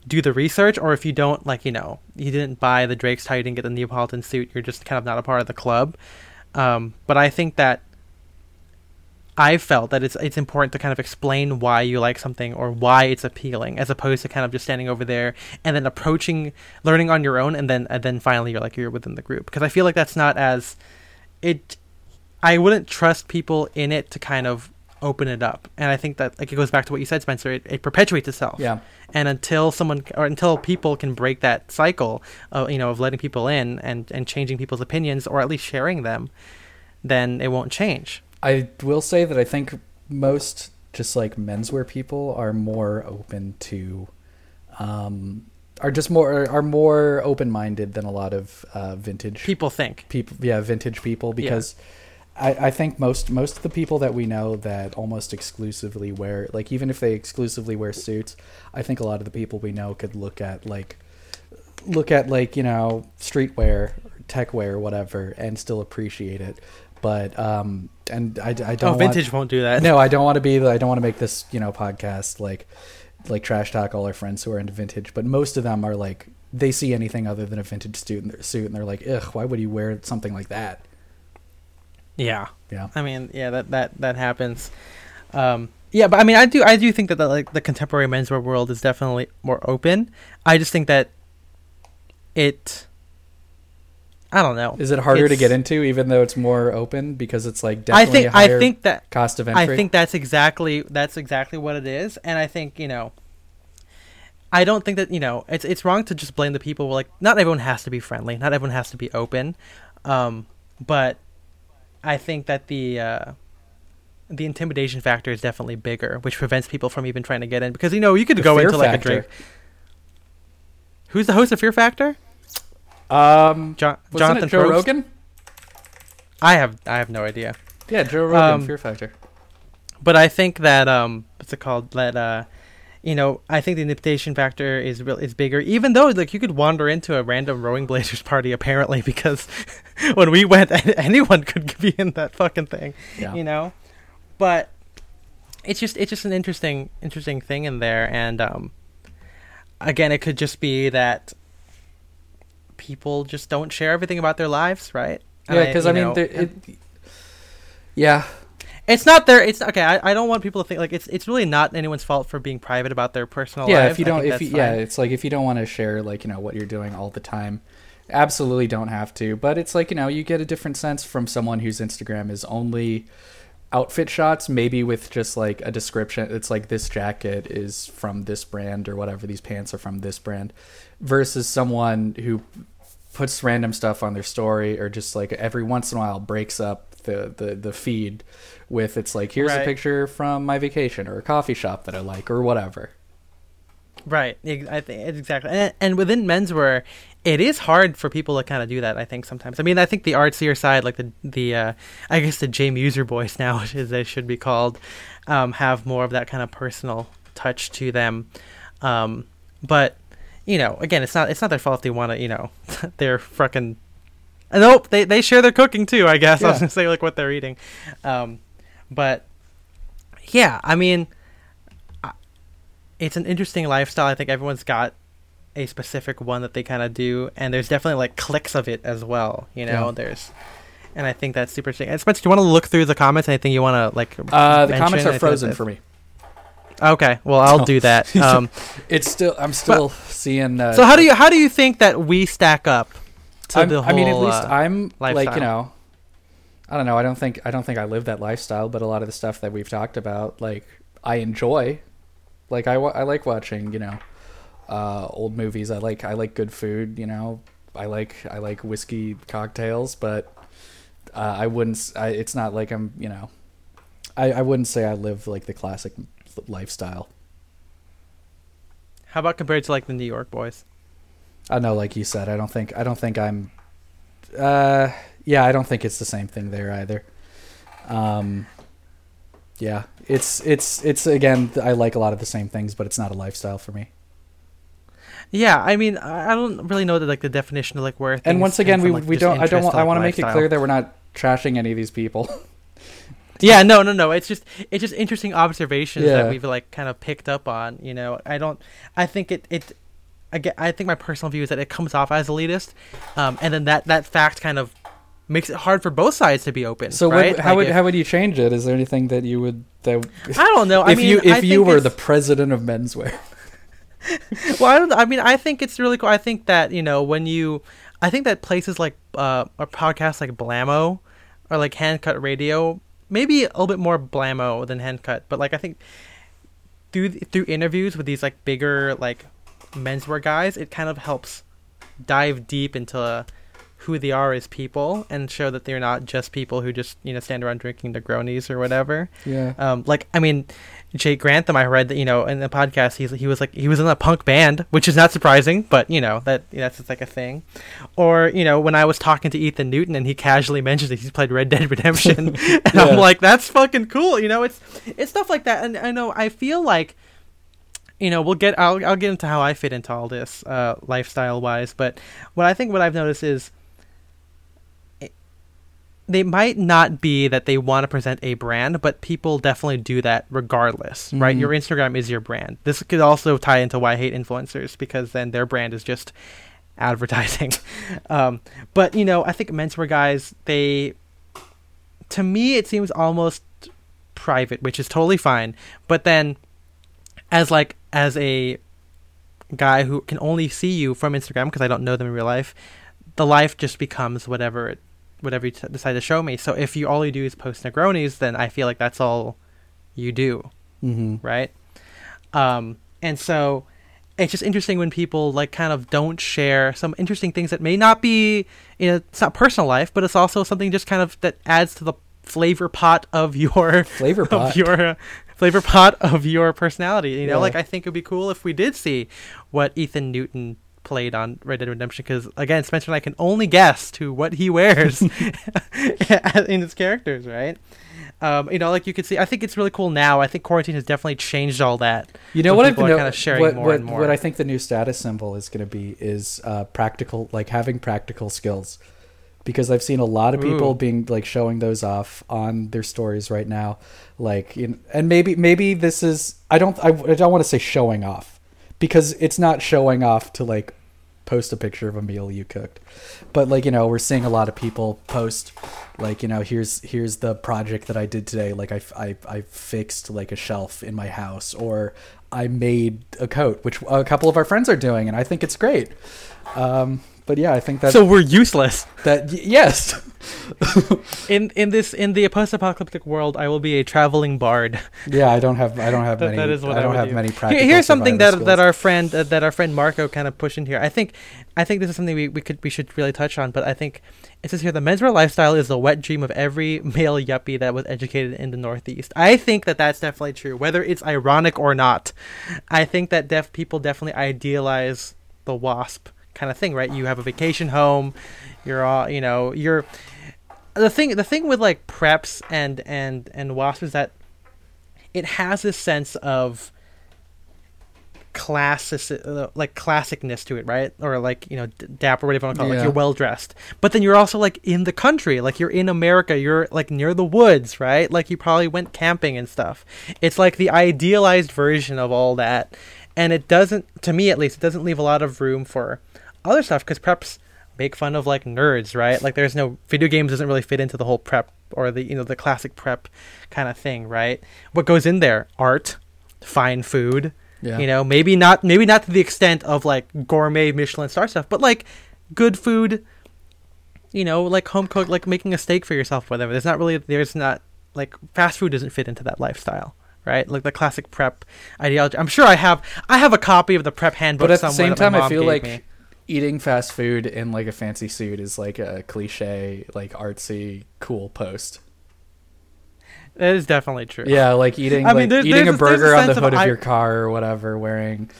do the research or if you don't like you know you didn't buy the drake's tie you didn't get the neapolitan suit you're just kind of not a part of the club um, but i think that I felt that it's it's important to kind of explain why you like something or why it's appealing, as opposed to kind of just standing over there and then approaching, learning on your own, and then and then finally you're like you're within the group. Because I feel like that's not as it. I wouldn't trust people in it to kind of open it up, and I think that like it goes back to what you said, Spencer. It, it perpetuates itself. Yeah. And until someone or until people can break that cycle, of, you know, of letting people in and and changing people's opinions or at least sharing them, then it won't change. I will say that I think most just like menswear people are more open to, um, are just more are more open minded than a lot of uh, vintage People think. people. Yeah, vintage people because. I, I think most most of the people that we know that almost exclusively wear like even if they exclusively wear suits, I think a lot of the people we know could look at like look at like you know streetwear, techwear, or whatever, and still appreciate it. But um, and I, I don't. Oh, want- vintage won't do that. no, I don't want to be. the- I don't want to make this you know podcast like like trash talk all our friends who are into vintage. But most of them are like they see anything other than a vintage suit in their suit, and they're like, ugh, why would you wear something like that? Yeah. Yeah. I mean, yeah, that that that happens. Um, yeah, but I mean, I do I do think that the, like the contemporary menswear world is definitely more open. I just think that it. I don't know. Is it harder to get into, even though it's more open because it's like I definitely think a higher I think that cost of entry? I think that's exactly that's exactly what it is, and I think you know. I don't think that you know it's it's wrong to just blame the people. Like, not everyone has to be friendly. Not everyone has to be open, um, but I think that the uh, the intimidation factor is definitely bigger, which prevents people from even trying to get in. Because you know you could The go into like factor. a drink. Who's the host of Fear Factor? Um, Jo- wasn't Jonathan it Joe Probst? Rogan? I have I have no idea. Yeah, Joe Rogan. Um, Fear Factor. but I think that um, what's it called? That uh, you know, I think the intimidation factor is real is bigger. Even though like you could wander into a random rowing blazers party apparently because when we went, anyone could be in that fucking thing, Yeah. you know. But it's just it's just an interesting interesting thing in there, and um, again, it could just be that people just don't share everything about their lives, right? Yeah, because I, you mean, know, it, yeah, it's not their. It's okay. I, I don't want people to think like it's. It's really not anyone's fault for being private about their personal life. yeah. lives. If you don't, if you, yeah, it's like if you don't want to share like you know what you're doing all the time, absolutely don't have to. But it's like you know you get a different sense from someone whose Instagram is only outfit shots, maybe with just like a description. It's like this jacket is from this brand or whatever. These pants are from this brand, versus someone who puts random stuff on their story or just like every once in a while breaks up the the, the feed with it's like here's a picture from my vacation or a coffee shop that I like or whatever. Right. I think exactly. And, and within menswear, it is hard for people to kind of do that. I think sometimes. I mean, I think the artsier side, like the the, uh, I guess the J Mueser boys now, as they should be called, um, have more of that kind of personal touch to them. Um, but you know, again, it's not it's not their fault if they want to. You know, they're fucking. Nope, they they share their cooking too. I guess I was gonna say like what they're eating, um, but yeah, I mean, it's an interesting lifestyle. I think everyone's got a specific one that they kind of do, and there's definitely like clicks of it as well. You know, Yeah. there's, and I think that's super interesting. And Spencer, do you want to look through the comments? Anything you want to like? Uh, the comments are frozen for me. Okay, well I'll do that. Um, It's still I'm still seeing. Uh, so how do you how do you think that we stack up to I'm- the whole? I mean, at least uh, I'm like you know, I don't know. I don't think I don't think I live that lifestyle, but a lot of the stuff that we've talked about, like I enjoy. Like I, I like watching, you know, uh, old movies. I like I like good food. You know, I like I like whiskey cocktails, but uh, I wouldn't. I, it's not like I'm. You know, I, I wouldn't say I live like the classic lifestyle. how about compared to like the New York boys? I know, like you said, I don't think I don't think I'm. Uh, yeah, I don't think it's the same thing there either. Um, yeah, it's it's it's again. I like a lot of the same things, but it's not a lifestyle for me. Yeah, I mean, I don't really know the like the definition of like where. And once again, we from, like, we just don't. I don't. Want, to, I want to make it clear that we're not trashing any of these people. Yeah, no, no, no. It's just it's just interesting observations Yeah. that we've like kind of picked up on. You know, I don't. I think it it. I get. I think my personal view is that it comes off as elitist, um, and then that that fact kind of makes it hard for both sides to be open. So right? what, how Like, would if- how would you change it? Is there anything that you would that I don't know. I if mean, you if I you were the president of menswear? well, I don't. I mean, I think it's really cool. I think that you know when you, I think that places like uh, or podcasts like Blamo, or like Handcut Radio, maybe a little bit more Blamo than Handcut, but like I think through through interviews with these like bigger like menswear guys, it kind of helps dive deep into who they are as people and show that they're not just people who just you know stand around drinking their Negronis or whatever. Yeah. Um, like I mean, Jake Grantham, I read that you know in the podcast he's he was like he was in a punk band, which is not surprising, but you know that that's just like a thing. Or you know when I was talking to Ethan Newton and he casually mentioned that he's played Red Dead Redemption, and Yeah. I'm like that's fucking cool. You know it's it's stuff like that, and I know I feel like you know, we'll get. I'll I'll get into how I fit into all this, uh, lifestyle wise. But what I think, what I've noticed is, they might not be that they want to present a brand, but people definitely do that regardless, right? Mhm. Your Instagram is your brand. This could also tie into why I hate influencers because then their brand is just advertising. um, but you know, I think menswear guys, they, to me, it seems almost private, which is totally fine. But then, as like as a guy who can only see you from Instagram because I don't know them in real life, the life just becomes whatever it, whatever you t- decide to show me. So if you all you do is post Negronis, then I feel like that's all you do Mm-hmm. right? Um, and so it's just interesting when people like kind of don't share some interesting things that may not be, you know, it's not personal life, but it's also something just kind of that adds to the flavor pot of your Flavor pot. of your uh, flavor pot of your personality. You know, Yeah. like I think it'd be cool if we did see what Ethan Newton played on Red Dead Redemption because again, Spencer and I can only guess to what he wears in his characters, right? Um, you know, like you could see, I think it's really cool now. I think quarantine has definitely changed all that. You know what I've no- kind of sharing what, more what, and more. what I think the new status symbol is going to be is uh, practical, like having practical skills, because I've seen a lot of people Ooh. being like showing those off on their stories right now, like and maybe maybe this is I don't I, I don't want to say showing off because it's not showing off to like post a picture of a meal you cooked. But like you know we're seeing a lot of people post like you know here's here's the project that i did today. Like i i, I fixed like a shelf in my house or i made a coat which a couple of our friends are doing and i think it's great. Um but yeah i think that so we're useless that y- yes in in this in the post-apocalyptic world. I will be a traveling bard. yeah i don't have i don't have That- many that is what i I don't have do. many practical here's something that survival that our friend uh, that our friend Marco kind of pushed in here. I think I think this is something we, we could we should really touch on. But I think it says here the menswear lifestyle is the wet dream of every male yuppie that was educated in the Northeast. I think that that's definitely true, whether it's ironic or not. I think that deaf people definitely idealize the wasp kind of thing, right? You have a vacation home, you're all you know you're the thing the thing with like preps and and and wasp is that it has this sense of classic uh, like classicness to it right? Or like you know d- dapper whatever you want to call it like you're well dressed but then you're also like in the country like you're in america you're like near the woods right? Like you probably went camping and stuff. It's like the idealized version of all that. And it doesn't to me at least it doesn't leave a lot of room for other stuff because preps make fun of like nerds right? Like there's no video games doesn't really fit into the whole prep or the you know the classic prep kind of thing right? What goes in there? Art fine food yeah. you know maybe not maybe not to the extent of like gourmet michelin star stuff but like good food you know like home cooked like making a steak for yourself whatever. There's not really there's not like fast food doesn't fit into that lifestyle right? Like the classic prep ideology. I'm sure i have i have a copy of the prep handbook but at the somewhere same time i feel like me. Eating fast food in like a fancy suit is like a cliche like artsy cool post. That is definitely true. Yeah like eating I mean, like there's- eating there's a a- a burger on the sense of hood of I- your car or whatever wearing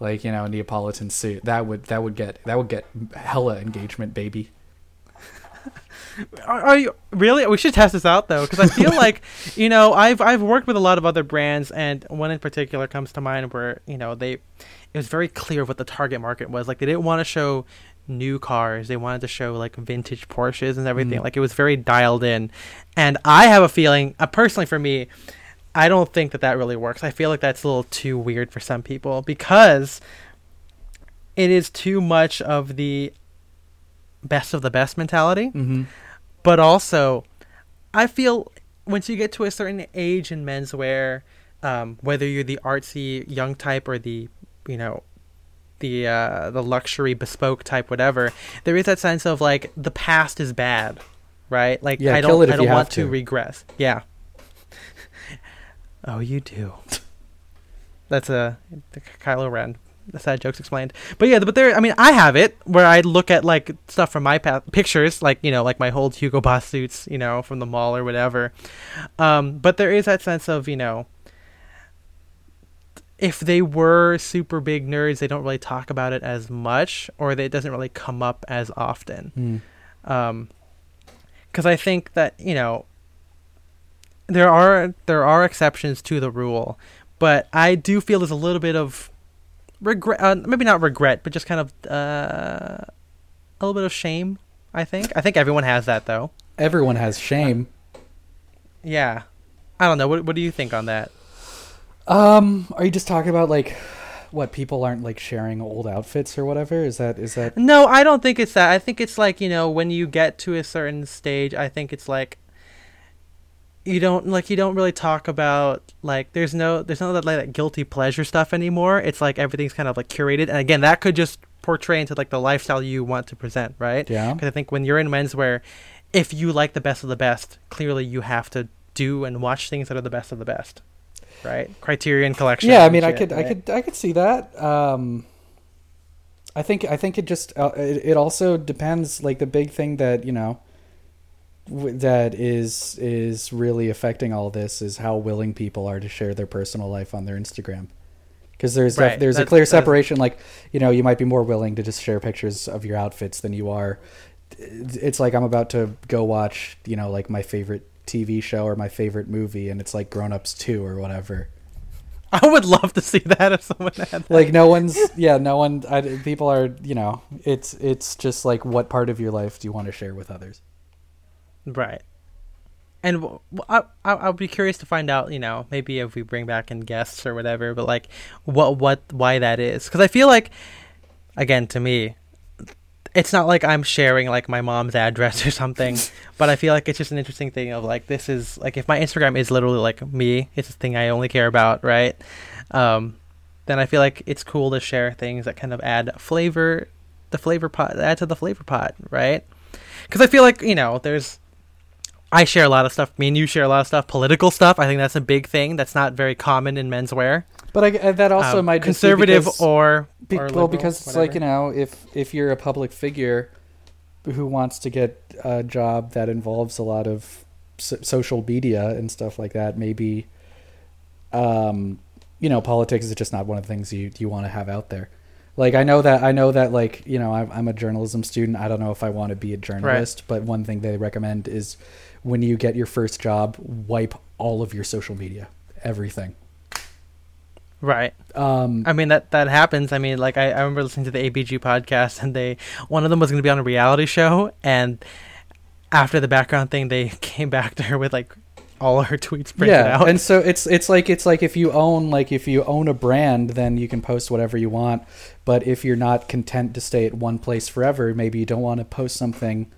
like you know a neapolitan suit. That would that would get that would get hella engagement baby Are, are you really? We should test this out though, because I feel like, you know, I've I've worked with a lot of other brands, and one in particular comes to mind where you know they, it was very clear what the target market was. Like they didn't want to show new cars; they wanted to show like vintage Porsches and everything. Mm. Like it was very dialed in, and I have a feeling, uh, personally for me, I don't think that that really works. I feel like that's a little too weird for some people because it is too much of the best of the best mentality mm-hmm. But also i feel once you get to a certain age in menswear um, whether you're the artsy young type or the you know the uh, the luxury bespoke type whatever there is that sense of like the past is bad right like Yeah, i don't i don't want to. to. regress yeah oh you do that's a Kylo Ren the sad jokes explained. But yeah, but there. I mean, I have it where I look at like stuff from my pictures, like you know, like my old Hugo Boss suits, you know, from the mall or whatever. Um, but there is that sense of you know, if they were super big nerds, they don't really talk about it as much, or they, it doesn't really come up as often. Mm. Um, because I think that you know, there are there are exceptions to the rule, but I do feel there's a little bit of regret, uh, maybe not regret, but just kind of uh, a little bit of shame. I think. I think everyone has that though. Everyone has shame. Yeah, I don't know. What What do you think on that? Um, are you just talking about like what people aren't like sharing old outfits or whatever? Is that is that No, I don't think it's that. I think it's like you know when you get to a certain stage. I think it's like you don't like you don't really talk about like there's no there's no that like that guilty pleasure stuff anymore. It's like everything's kind of like curated, and again that could just portray into like the lifestyle you want to present, right? Yeah. Because I think when you're in menswear, if you like the best of the best, clearly you have to do and watch things that are the best of the best, right? Criterion collection. Yeah, I mean, I could, I could, I could see that. Um, I think, I think it just, uh, it, it also depends. Like the big thing that you know, that is is really affecting all this is how willing people are to share their personal life on their Instagram. Because there's def- Right, there's a clear that's- separation. Like you know, you might be more willing to just share pictures of your outfits than you are. It's like I'm about to go watch, you know, like my favorite TV show or my favorite movie, and it's like Grown Ups Two or whatever. I would love to see that if someone had that. like no one's yeah no one I, people are you know it's it's just like what part of your life do you want to share with others Right. And I'll be curious to find out, you know, maybe if we bring back in guests or whatever, but like what, what, why that is. Because I feel like, again, to me, it's not like I'm sharing like my mom's address or something, but I feel like it's just an interesting thing of like, this is like, if my Instagram is literally like me, it's a thing I only care about, right? Um, then I feel like it's cool to share things that kind of add flavor, the flavor pot, add to the flavor pot, right? Because I feel like, you know, there's, I share a lot of stuff. Me and you share a lot of stuff. Political stuff. I think that's a big thing. That's not very common in menswear. but I, uh, that also Um, might just be conservative because, or, be- or well because it's like you know if if you're a public figure who wants to get a job that involves a lot of so- social media and stuff like that maybe um you know politics is just not one of the things you you want to have out there like i know that i know that like you know i'm, I'm a journalism student i don't know if i want to be a journalist but one thing they recommend is when you get your first job wipe all of your social media everything right. um I mean that that happens. I mean, like I, I remember listening to the ABG podcast, and they one of them was going to be on a reality show, and after the background thing, they came back to her with like all her tweets printed yeah out. and so it's it's like it's like if you own like if you own a brand then you can post whatever you want but if you're not content to stay at one place forever maybe you don't want to post something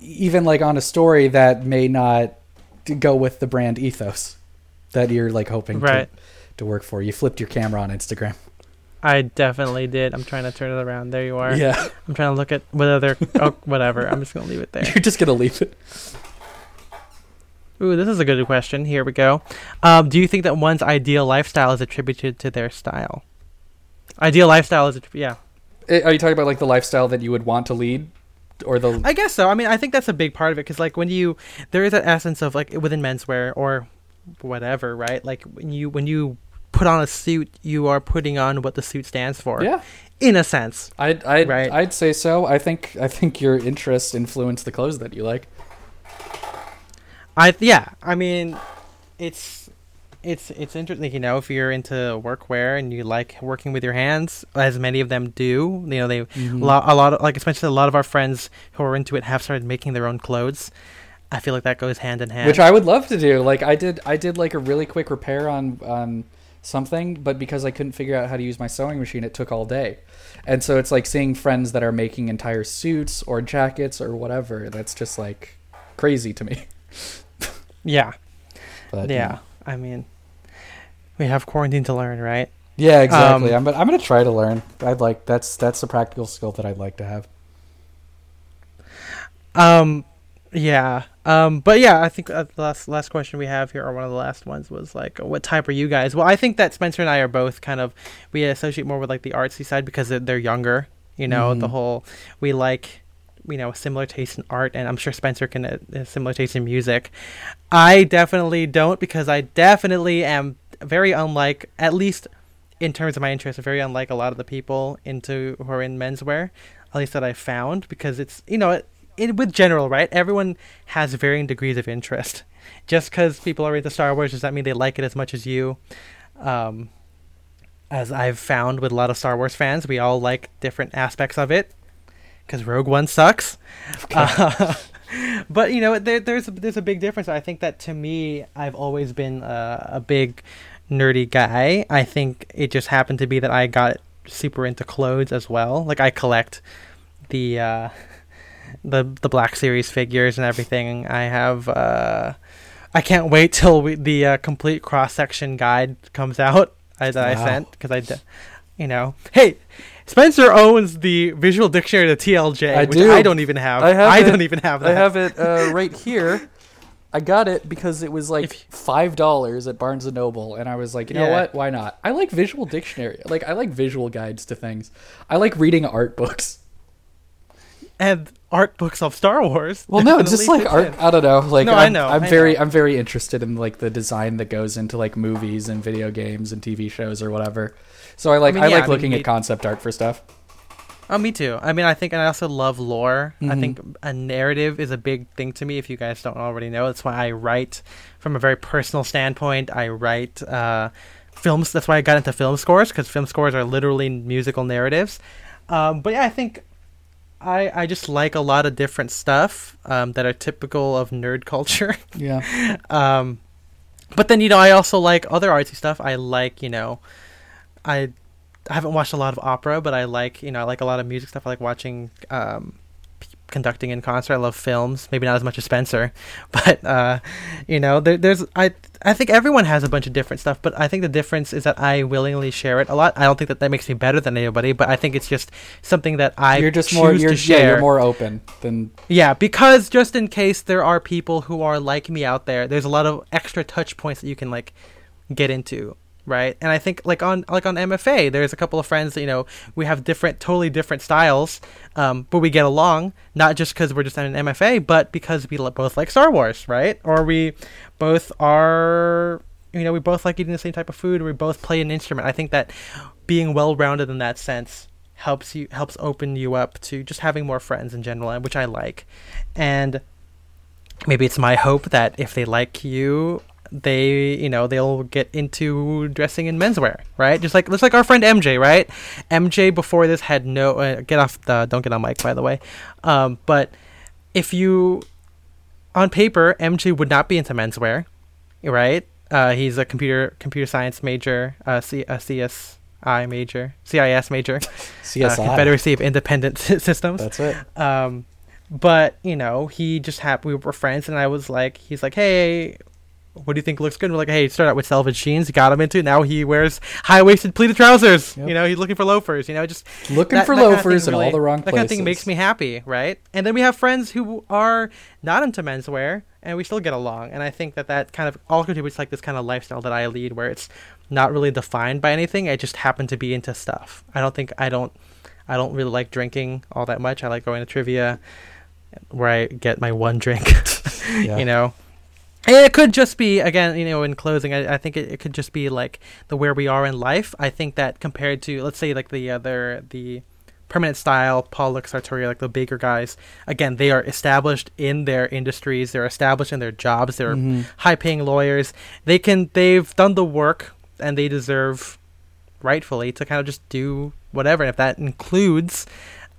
even like on a story that may not go with the brand ethos that you're like hoping Right. to, to work for you flipped your camera on instagram I definitely did. I'm trying to turn it around. There you are. yeah I'm trying to look at what other. oh, whatever. I'm just gonna leave it there. you're just gonna leave it Ooh, this is a good question. Here we go. Um, do you think that one's ideal lifestyle is attributed to their style? Ideal lifestyle is, attri- yeah. Eh, are you talking about like the lifestyle that you would want to lead or the I guess so. I mean, I think that's a big part of it because, like, when you there is that essence of like within menswear or whatever, right? Like when you when you put on a suit, you are putting on what the suit stands for. yeah In a sense. I'd I'd, Right. I'd say so. I think I think your interests influence the clothes that you like. I yeah. I mean, it's it's it's interesting. You know, if you're into workwear and you like working with your hands, as many of them do, you know, they Mm-hmm. a lot, a lot of like especially a lot of our friends who are into it have started making their own clothes. I feel like that goes hand in hand. Which I would love to do. Like I did I did like a really quick repair on on something, but because I couldn't figure out how to use my sewing machine, it took all day. And so it's like seeing friends that are making entire suits or jackets or whatever. That's just like crazy to me. yeah, But yeah. I mean, we have quarantine to learn, right? Yeah, exactly. Um, I'm I'm going to try to learn. I'd like that's that's a practical skill that I'd like to have. Um, yeah. Um, but yeah, I think uh, the last last question we have here, or one of the last ones, was like, what type are you guys? Well, I think that Spencer and I are both kind of we associate more with like the artsy side because they're, they're younger. You know, the Mhm. whole we like you know similar taste in art, and I'm sure Spencer can uh, similar taste in music. I definitely don't because I definitely am very unlike at least in terms of my interests, very unlike a lot of the people into who are in menswear, at least that I found, because it's you know, it, with general right, everyone has varying degrees of interest. Just because people are into Star Wars does that mean they like it as much as you? Um, as I've found with a lot of Star Wars fans, we all like different aspects of it. Because Rogue One sucks. Uh, but you know, there, there's there's a big difference. I think that to me, I've always been a, a big nerdy guy. I think it just happened to be that I got super into clothes as well. Like I collect the uh, the the Black Series figures and everything. I have. Uh, I can't wait till we, the uh, complete cross section guide comes out I, that wow. I sent because I, you know, hey, Spencer owns the visual dictionary to TLJ, I which do. I don't even have. I, have I don't even have that. I have it uh, right here. I got it because it was like five dollars at Barnes and Noble, and I was like, you know yeah. what? Why not? I like visual dictionary. Like I like visual guides to things. I like reading art books. And art books of Star Wars. Well, no, just like art. In. I don't know. Like no, I'm, I know. I'm I very, know. I'm very interested in like the design that goes into like movies and video games and TV shows or whatever. So I like, I, mean, I yeah, like looking mean, at concept art for stuff. Oh, me too. I mean, I think, and I also love lore. Mm-hmm. I think a narrative is a big thing to me. If you guys don't already know, that's why I write from a very personal standpoint. I write uh, films. That's why I got into film scores because film scores are literally musical narratives. Um, but yeah, I think I I just like a lot of different stuff um, that are typical of nerd culture. Yeah. um, but then you know I also like other artsy stuff. I like you know, I I haven't watched a lot of opera, but I like you know I like a lot of music stuff. I like watching um, conducting in concert. I love films, maybe not as much as Spencer, but uh, you know there, there's I I think everyone has a bunch of different stuff, but I think the difference is that I willingly share it a lot. I don't think that that makes me better than anybody, but I think it's just something that I you're just more you're, yeah, you're more open than yeah because just in case there are people who are like me out there, there's a lot of extra touch points that you can like get into right? And I think like on like on MFA, there's a couple of friends that you know we have different, totally different styles, um, but we get along not just because we're just in an MFA, but because we both like Star Wars, right? Or we both are, you know, we both like eating the same type of food. Or we both play an instrument. I think that being well-rounded in that sense helps you helps open you up to just having more friends in general, which I like, and maybe it's my hope that if they like you they you know they'll get into dressing in menswear right? Just like just like our friend mj right? Mj before this had no uh, get off the don't get on mic by the way. Um, but if you on paper mj would not be into menswear right? Uh, he's a computer computer science major uh, C, a csi major cis major. Csi uh, confederacy of independent systems. That's it. Um, but you know he just happened we were friends and i was like he's like hey what do you think looks good? And we're like, hey, start out with selvage jeans. Got him into. Now he wears high waisted pleated trousers. Yep. You know, he's looking for loafers. You know, just looking that, for that loafers in really, all the wrong that places. That kind of thing makes me happy, right? And then we have friends who are not into menswear, and we still get along. And I think that that kind of all contributes like this kind of lifestyle that I lead, where it's not really defined by anything. I just happen to be into stuff. I don't think I don't. I don't really like drinking all that much. I like going to trivia, where I get my one drink. yeah. You know it could just be again you know in closing i, I think it, it, could just be like the where we are in life. I think that compared to let's say like the other the permanent style paul Luke sartori like the bigger guys again they are established in their industries. They're established in their jobs. They're mm-hmm. high paying lawyers. They can they've done the work and they deserve rightfully to kind of just do whatever. And if that includes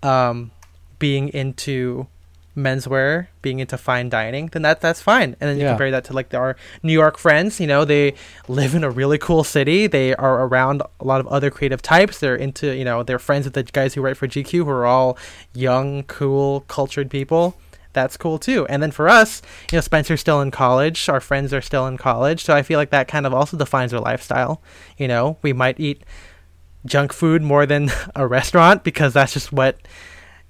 um, being into menswear, being into fine dining, then that that's fine. And then you yeah. compare that to like our New York friends. You know, they live in a really cool city. They are around a lot of other creative types. They're into you know they're friends with the guys who write for GQ, who are all young, cool, cultured people. That's cool too. And then for us, you know, Spencer's still in college. Our friends are still in college, so I feel like that kind of also defines our lifestyle. You know, we might eat junk food more than a restaurant because that's just what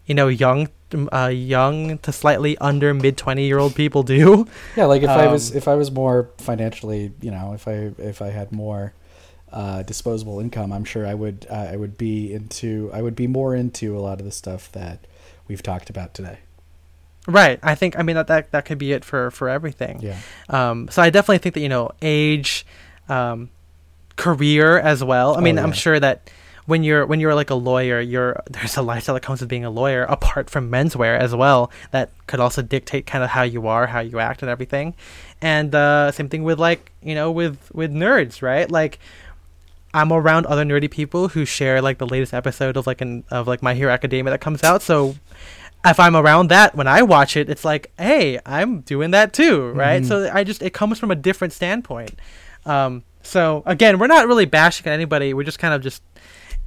you know young uh, young to slightly under mid 20 year old people do. Yeah, like if um, I was um, if I was more financially, you know, if I if I had more uh, disposable income, I'm sure I would uh, I would be into I would be more into a lot of the stuff that we've talked about today. Right. I think I mean that that, that could be it for for everything. Yeah. Um so I definitely think that you know age um career as well. I mean, oh, yeah. I'm sure that when you're when you're like a lawyer, you're there's a lifestyle that comes with being a lawyer apart from menswear as well that could also dictate kind of how you are, how you act, and everything. And uh, same thing with like you know with with nerds, right? Like I'm around other nerdy people who share like the latest episode of like an of like My Hero Academia that comes out. So if I'm around that when I watch it, it's like, hey, I'm doing that too, right? Mhm. So I just it comes from a different standpoint. Um, so again, we're not really bashing at anybody. We're just kind of just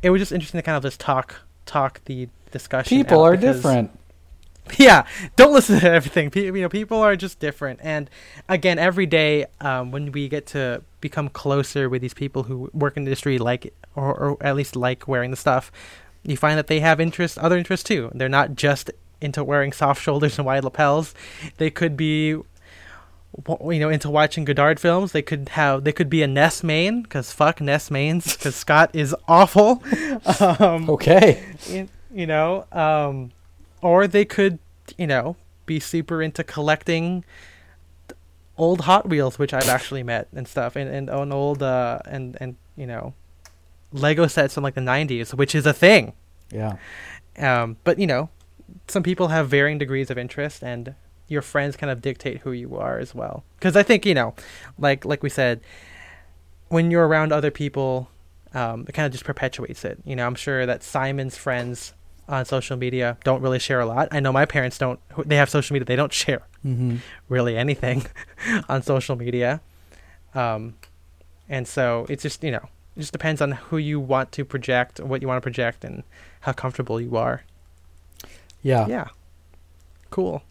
it was just interesting to kind of just talk talk the discussion. People are because- different. yeah don't listen to everything Pe- you know people are just different and again every day um, when we get to become closer with these people who work in the industry like or, or at least like wearing the stuff you find that they have interest other interests too they're not just into wearing soft shoulders and wide lapels they could be you know into watching Godard films they could have they could be a Ness main because fuck Ness mains because Scott is awful um, Okay. you, you know um or they could you know be super into collecting old hot wheels which i've actually met and stuff and and on old uh and and you know lego sets from like the 90s which is a thing Yeah. um but you know some people have varying degrees of interest and your friends kind of dictate who you are as well because i think you know like like we said when you're around other people um, it kind of just perpetuates it you know i'm sure that simon's friends on social media don't really share a lot i know my parents don't who- they have social media they don't share Mm-hmm. really anything on social media um, and so it's just you know it just depends on who you want to project what you want to project and how comfortable you are Yeah. yeah. Cool.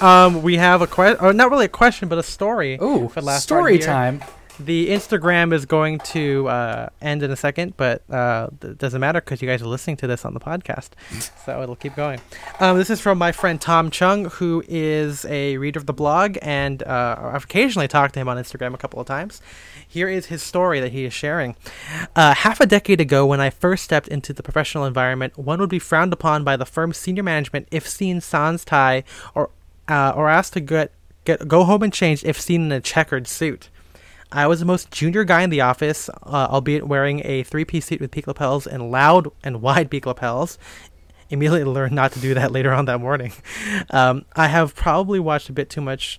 Um, we have a question, or not really a question, but a story. Ooh, For last story time. The Instagram is going to uh, end in a second, but uh, it doesn't matter because you guys are listening to this on the podcast, so it'll keep going. Um, this is from my friend Tom Chung, who is a reader of the blog, and uh, I've occasionally talked to him on Instagram a couple of times. Here is his story that he is sharing. Uh, half a decade ago, when I first stepped into the professional environment, one would be frowned upon by the firm's senior management if seen sans tie or uh, or asked to get, get go home and change if seen in a checkered suit. I was the most junior guy in the office, uh, albeit wearing a three-piece suit with peak lapels and loud and wide peak lapels. Immediately learned not to do that later on that morning. Um, I have probably watched a bit too much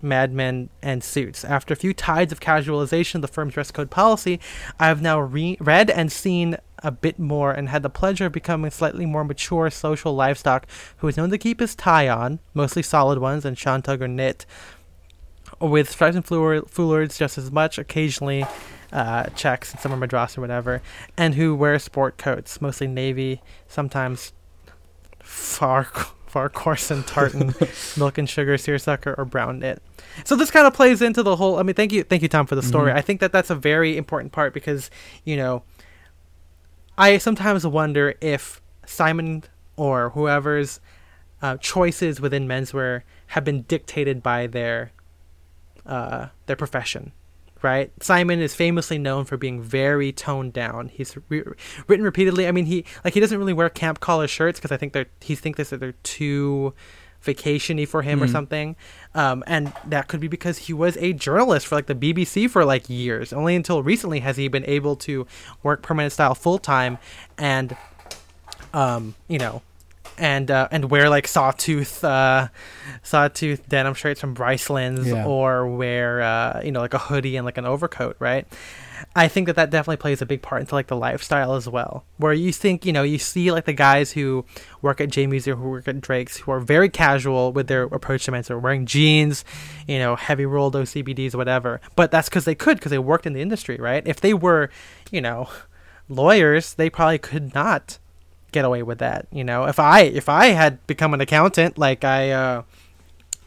Mad Men and Suits. After a few tides of casualization of the firm's dress code policy, I have now re- read and seen a bit more and had the pleasure of becoming a slightly more mature social livestock who is known to keep his tie on, mostly solid ones and Sean or knit, with stripes and foulards just as much, occasionally uh, checks and summer madras or whatever, and who wear sport coats, mostly navy, sometimes far far coarse and tartan, milk and sugar, seersucker, or brown knit. So this kind of plays into the whole. I mean, thank you, thank you, Tom, for the story. Mhm. I think that that's a very important part because you know, I sometimes wonder if Simon or whoever's uh, choices within menswear have been dictated by their uh, their profession, right? Simon is famously known for being very toned down. He's re- written repeatedly. I mean, he like he doesn't really wear camp collar shirts because I think they're he thinks that they're too vacationy for him or Mhm. something. Um, and that could be because he was a journalist for like the BBC for like years. Only until recently has he been able to work permanent style full time and um, you know, and uh, and wear like sawtooth uh, sawtooth denim shirts from Bryceland's Yeah. or wear uh, you know like a hoodie and like an overcoat, right? I think that that definitely plays a big part into like the lifestyle as well. Where you think you know you see like the guys who work at Jamie's or who work at Drake's who are very casual with their approach to men's, or wearing jeans, you know, heavy rolled OCBDs, whatever. But that's because they could because they worked in the industry, right? If they were, you know, lawyers, they probably could not get away with that. You know, if I if I had become an accountant like I uh,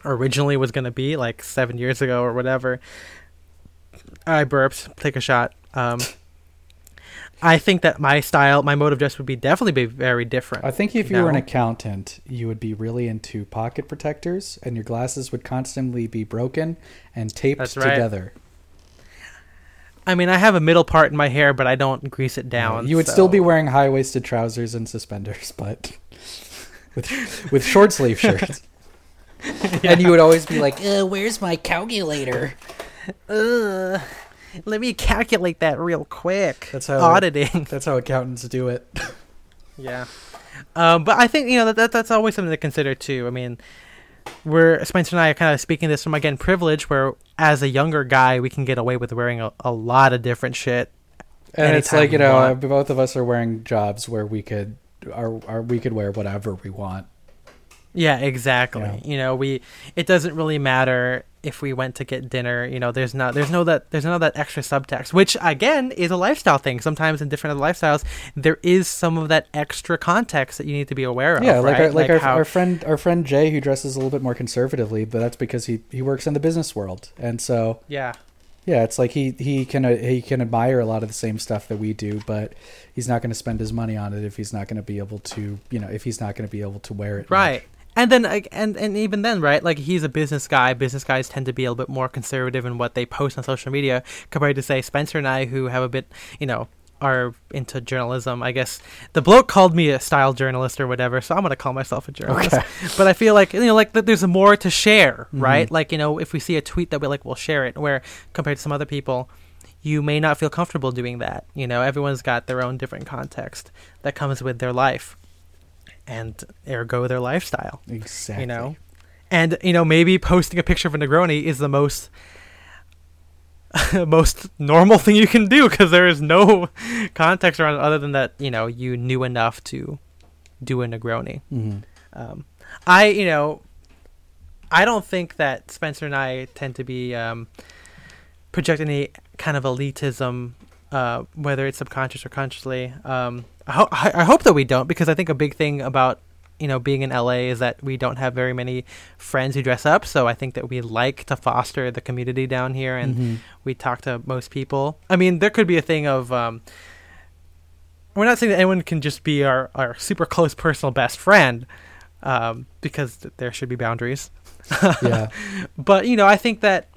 originally was gonna be like seven years ago or whatever, I burped. Take a shot. Um, I think that my style, my mode of dress would be definitely be very different. I think if you were an accountant, you would be really into pocket protectors, and your glasses would constantly be broken and taped That's right. together. I mean, I have a middle part in my hair, but I don't grease it down. you would still be wearing high waisted trousers and suspenders, but with with short sleeve shirts. And you would always be like, Uh, where's my calculator? Ugh. Let me calculate that real quick. That's how- auditing. "That's how accountants do it." Yeah. Um, but I think you know that, that that's always something to consider too. I mean, we're Spencer and I are kind of speaking this from again privilege, where as a younger guy we can get away with wearing a, a lot of different shit and it's like you know, want. both of us are wearing jobs where we could, are, are we could wear whatever we want. Yeah, exactly. You know, we it doesn't really matter if we went to get dinner. You know, there's not there's no that there's no that extra subtext, which again is a lifestyle thing. Sometimes in different other lifestyles, there is some of that extra context that you need to be aware of. Yeah, like right? our, like, our, how- our friend our friend Jay who dresses a little bit more conservatively, but that's because he he works in the business world, and so yeah. yeah, it's like he he can uh, he can admire a lot of the same stuff that we do, but he's not going to spend his money on it if he's not going to be able to you know if he's not going to be able to wear it. much. And then, like, and and even then, right? Like, he's a business guy. Business guys tend to be a little bit more conservative in what they post on social media compared to, say, Spencer and I, who have a bit, you know, are into journalism. I guess the bloke called me a style journalist or whatever, so I'm gonna call myself a journalist. Okay. But I feel like you know, like that there's more to share, Mhm. right? Like, you know, if we see a tweet that we like, we'll share it. Where compared to some other people. You may not feel comfortable doing that. You know, everyone's got their own different context that comes with their life, and ergo their lifestyle Exactly. you know? And you know maybe posting a picture of a negroni is the most most normal thing you can do because there is no context around it other than that you know you knew enough to do a negroni. Hmm um, i you know i don't think that spencer and i tend to be um, project any kind of elitism uh, whether it's subconscious or consciously. Um, I, ho- I I hope that we don't because i think a big thing about you know being in la is that we don't have very many friends who dress up so i think that we like to foster the community down here and Mhm. we talk to most people. I mean, there could be a thing of um, we're not saying that anyone can just be our, our super close personal best friend um, because th- there should be boundaries. yeah. But you know, I think that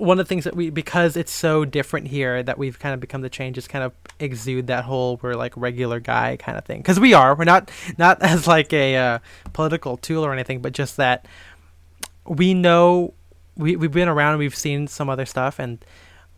one of the things that we because it's so different here that we've kind of become the change is kind of exude that whole we're like regular guy kind of thing. Because we are we're not not as like a uh, political tool or anything but just that we know we, we've been around we've seen some other stuff and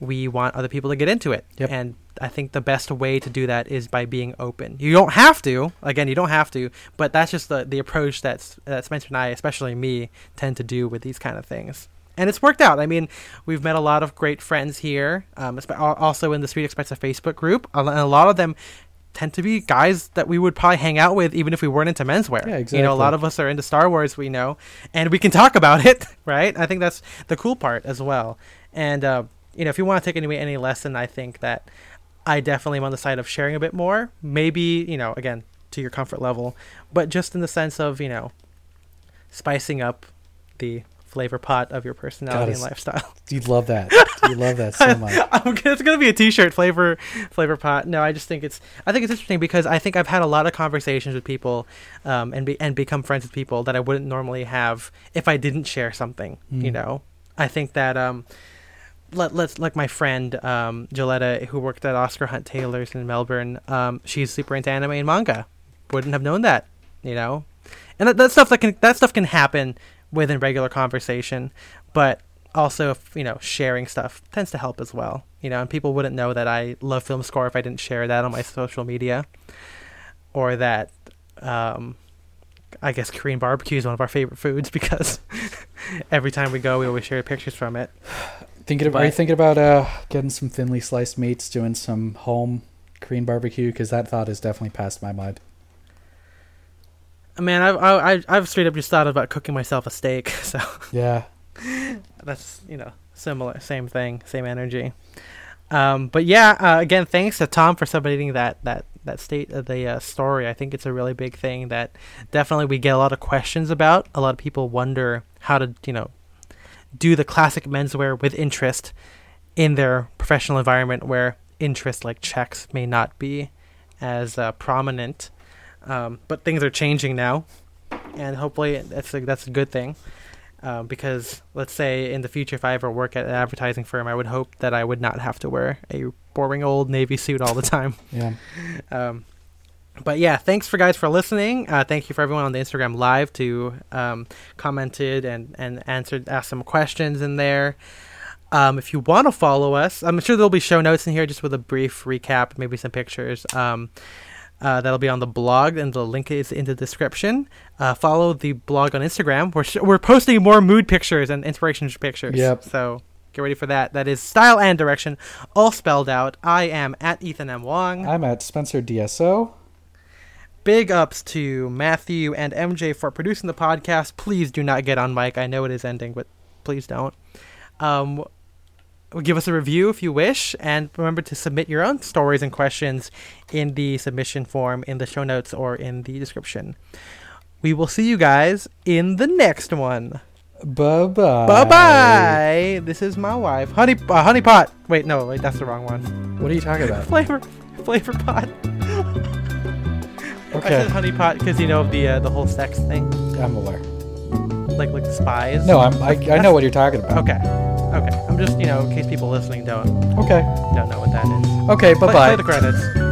we want other people to get into it. Yep. and i think the best way to do that is by being open. You don't have to again you don't have to but that's just the, the approach that's that spencer and i especially me tend to do with these kind of things and it's worked out. I mean, we've met a lot of great friends here, um, also in the Street x Sprezza Facebook group, a and a lot of them tend to be guys that we would probably hang out with even if we weren't into menswear. Yeah, exactly. You know, a lot of us are into Star Wars, we know, and we can talk about it, right? I think that's the cool part as well. And uh, you know, if you want to take any any lesson, I think that I definitely am on the side of sharing a bit more. Maybe you know, again, to your comfort level, but just in the sense of you know, spicing up the flavor pot of your personality and it's- lifestyle. You'd love that. You love that so much. I'm, it's gonna be a T-shirt flavor flavor pot. No, I just think it's I think it's interesting because I think I've had a lot of conversations with people, um, and be, and become friends with people that I wouldn't normally have if I didn't share something. You Mm. know, I think that um, let let's like my friend um Gilletta who worked at Oscar Hunt Tailors in Melbourne. Um, she's super into anime and manga. Wouldn't have known that. You know, and that, that stuff that can that stuff can happen within regular conversation, but also if, you know sharing stuff tends to help as well you know and people wouldn't know that i love film score if i didn't share that on my social media or that um i guess korean barbecue is one of our favorite foods because every time we go we always share pictures from it Thinking of, are you thinking about uh, getting some thinly sliced meats, doing some home Korean barbecue? Because that thought has definitely passed my mind. Man i've I, I- i've straight up just thought about cooking myself a steak so. Yeah. that's you know similar same thing same energy. Um but yeah uh, again thanks to tom for submitting that that that state of the uh, story. I think it's a really big thing that definitely we get a lot of questions about. A lot of people wonder how to you know do the classic menswear with interest in their professional environment where interest like checks may not be as uh, prominent um, but things are changing now and hopefully that's a, that's a good thing um, because let's say in the future if i ever work at an advertising firm i would hope that i would not have to wear a boring old navy suit all the time Yeah. um, but yeah, thanks for guys for listening. Uh, thank you for everyone on the Instagram live to um, commented and and answered asked some questions in there. Um, if you want to follow us, I'm sure there'll be show notes in here just with a brief recap, maybe some pictures. Um, uh, that'll be on the blog, and the link is in the description. Uh, follow the blog on Instagram. We're sh- we're posting more mood pictures and inspiration pictures. Yep. So Get ready for that. That is style and direction, all spelled out. I am at Ethan M. Wong. I'm at Spencer DSO. Big ups to Matthew and MJ for producing the podcast. Please do not get on mic. I know it is ending, but please don't. Um, give us a review if you wish, and remember to submit your own stories and questions in the submission form in the show notes or in the description. We will see you guys in the next one. Bye bye. Bye bye. This is my wife, honey, uh, honey pot. Wait, no, wait, that's the wrong one. What are you talking about? Flavor, flavor pot. okay. I said honey pot because you know of the uh, the whole sex thing, I'm aware. Like like the spies. No, I'm. I, I know what you're talking about. Okay. Okay. I'm just you know in case people listening don't Okay. don't know what that is. Okay. Bye Play- bye. Play the credits.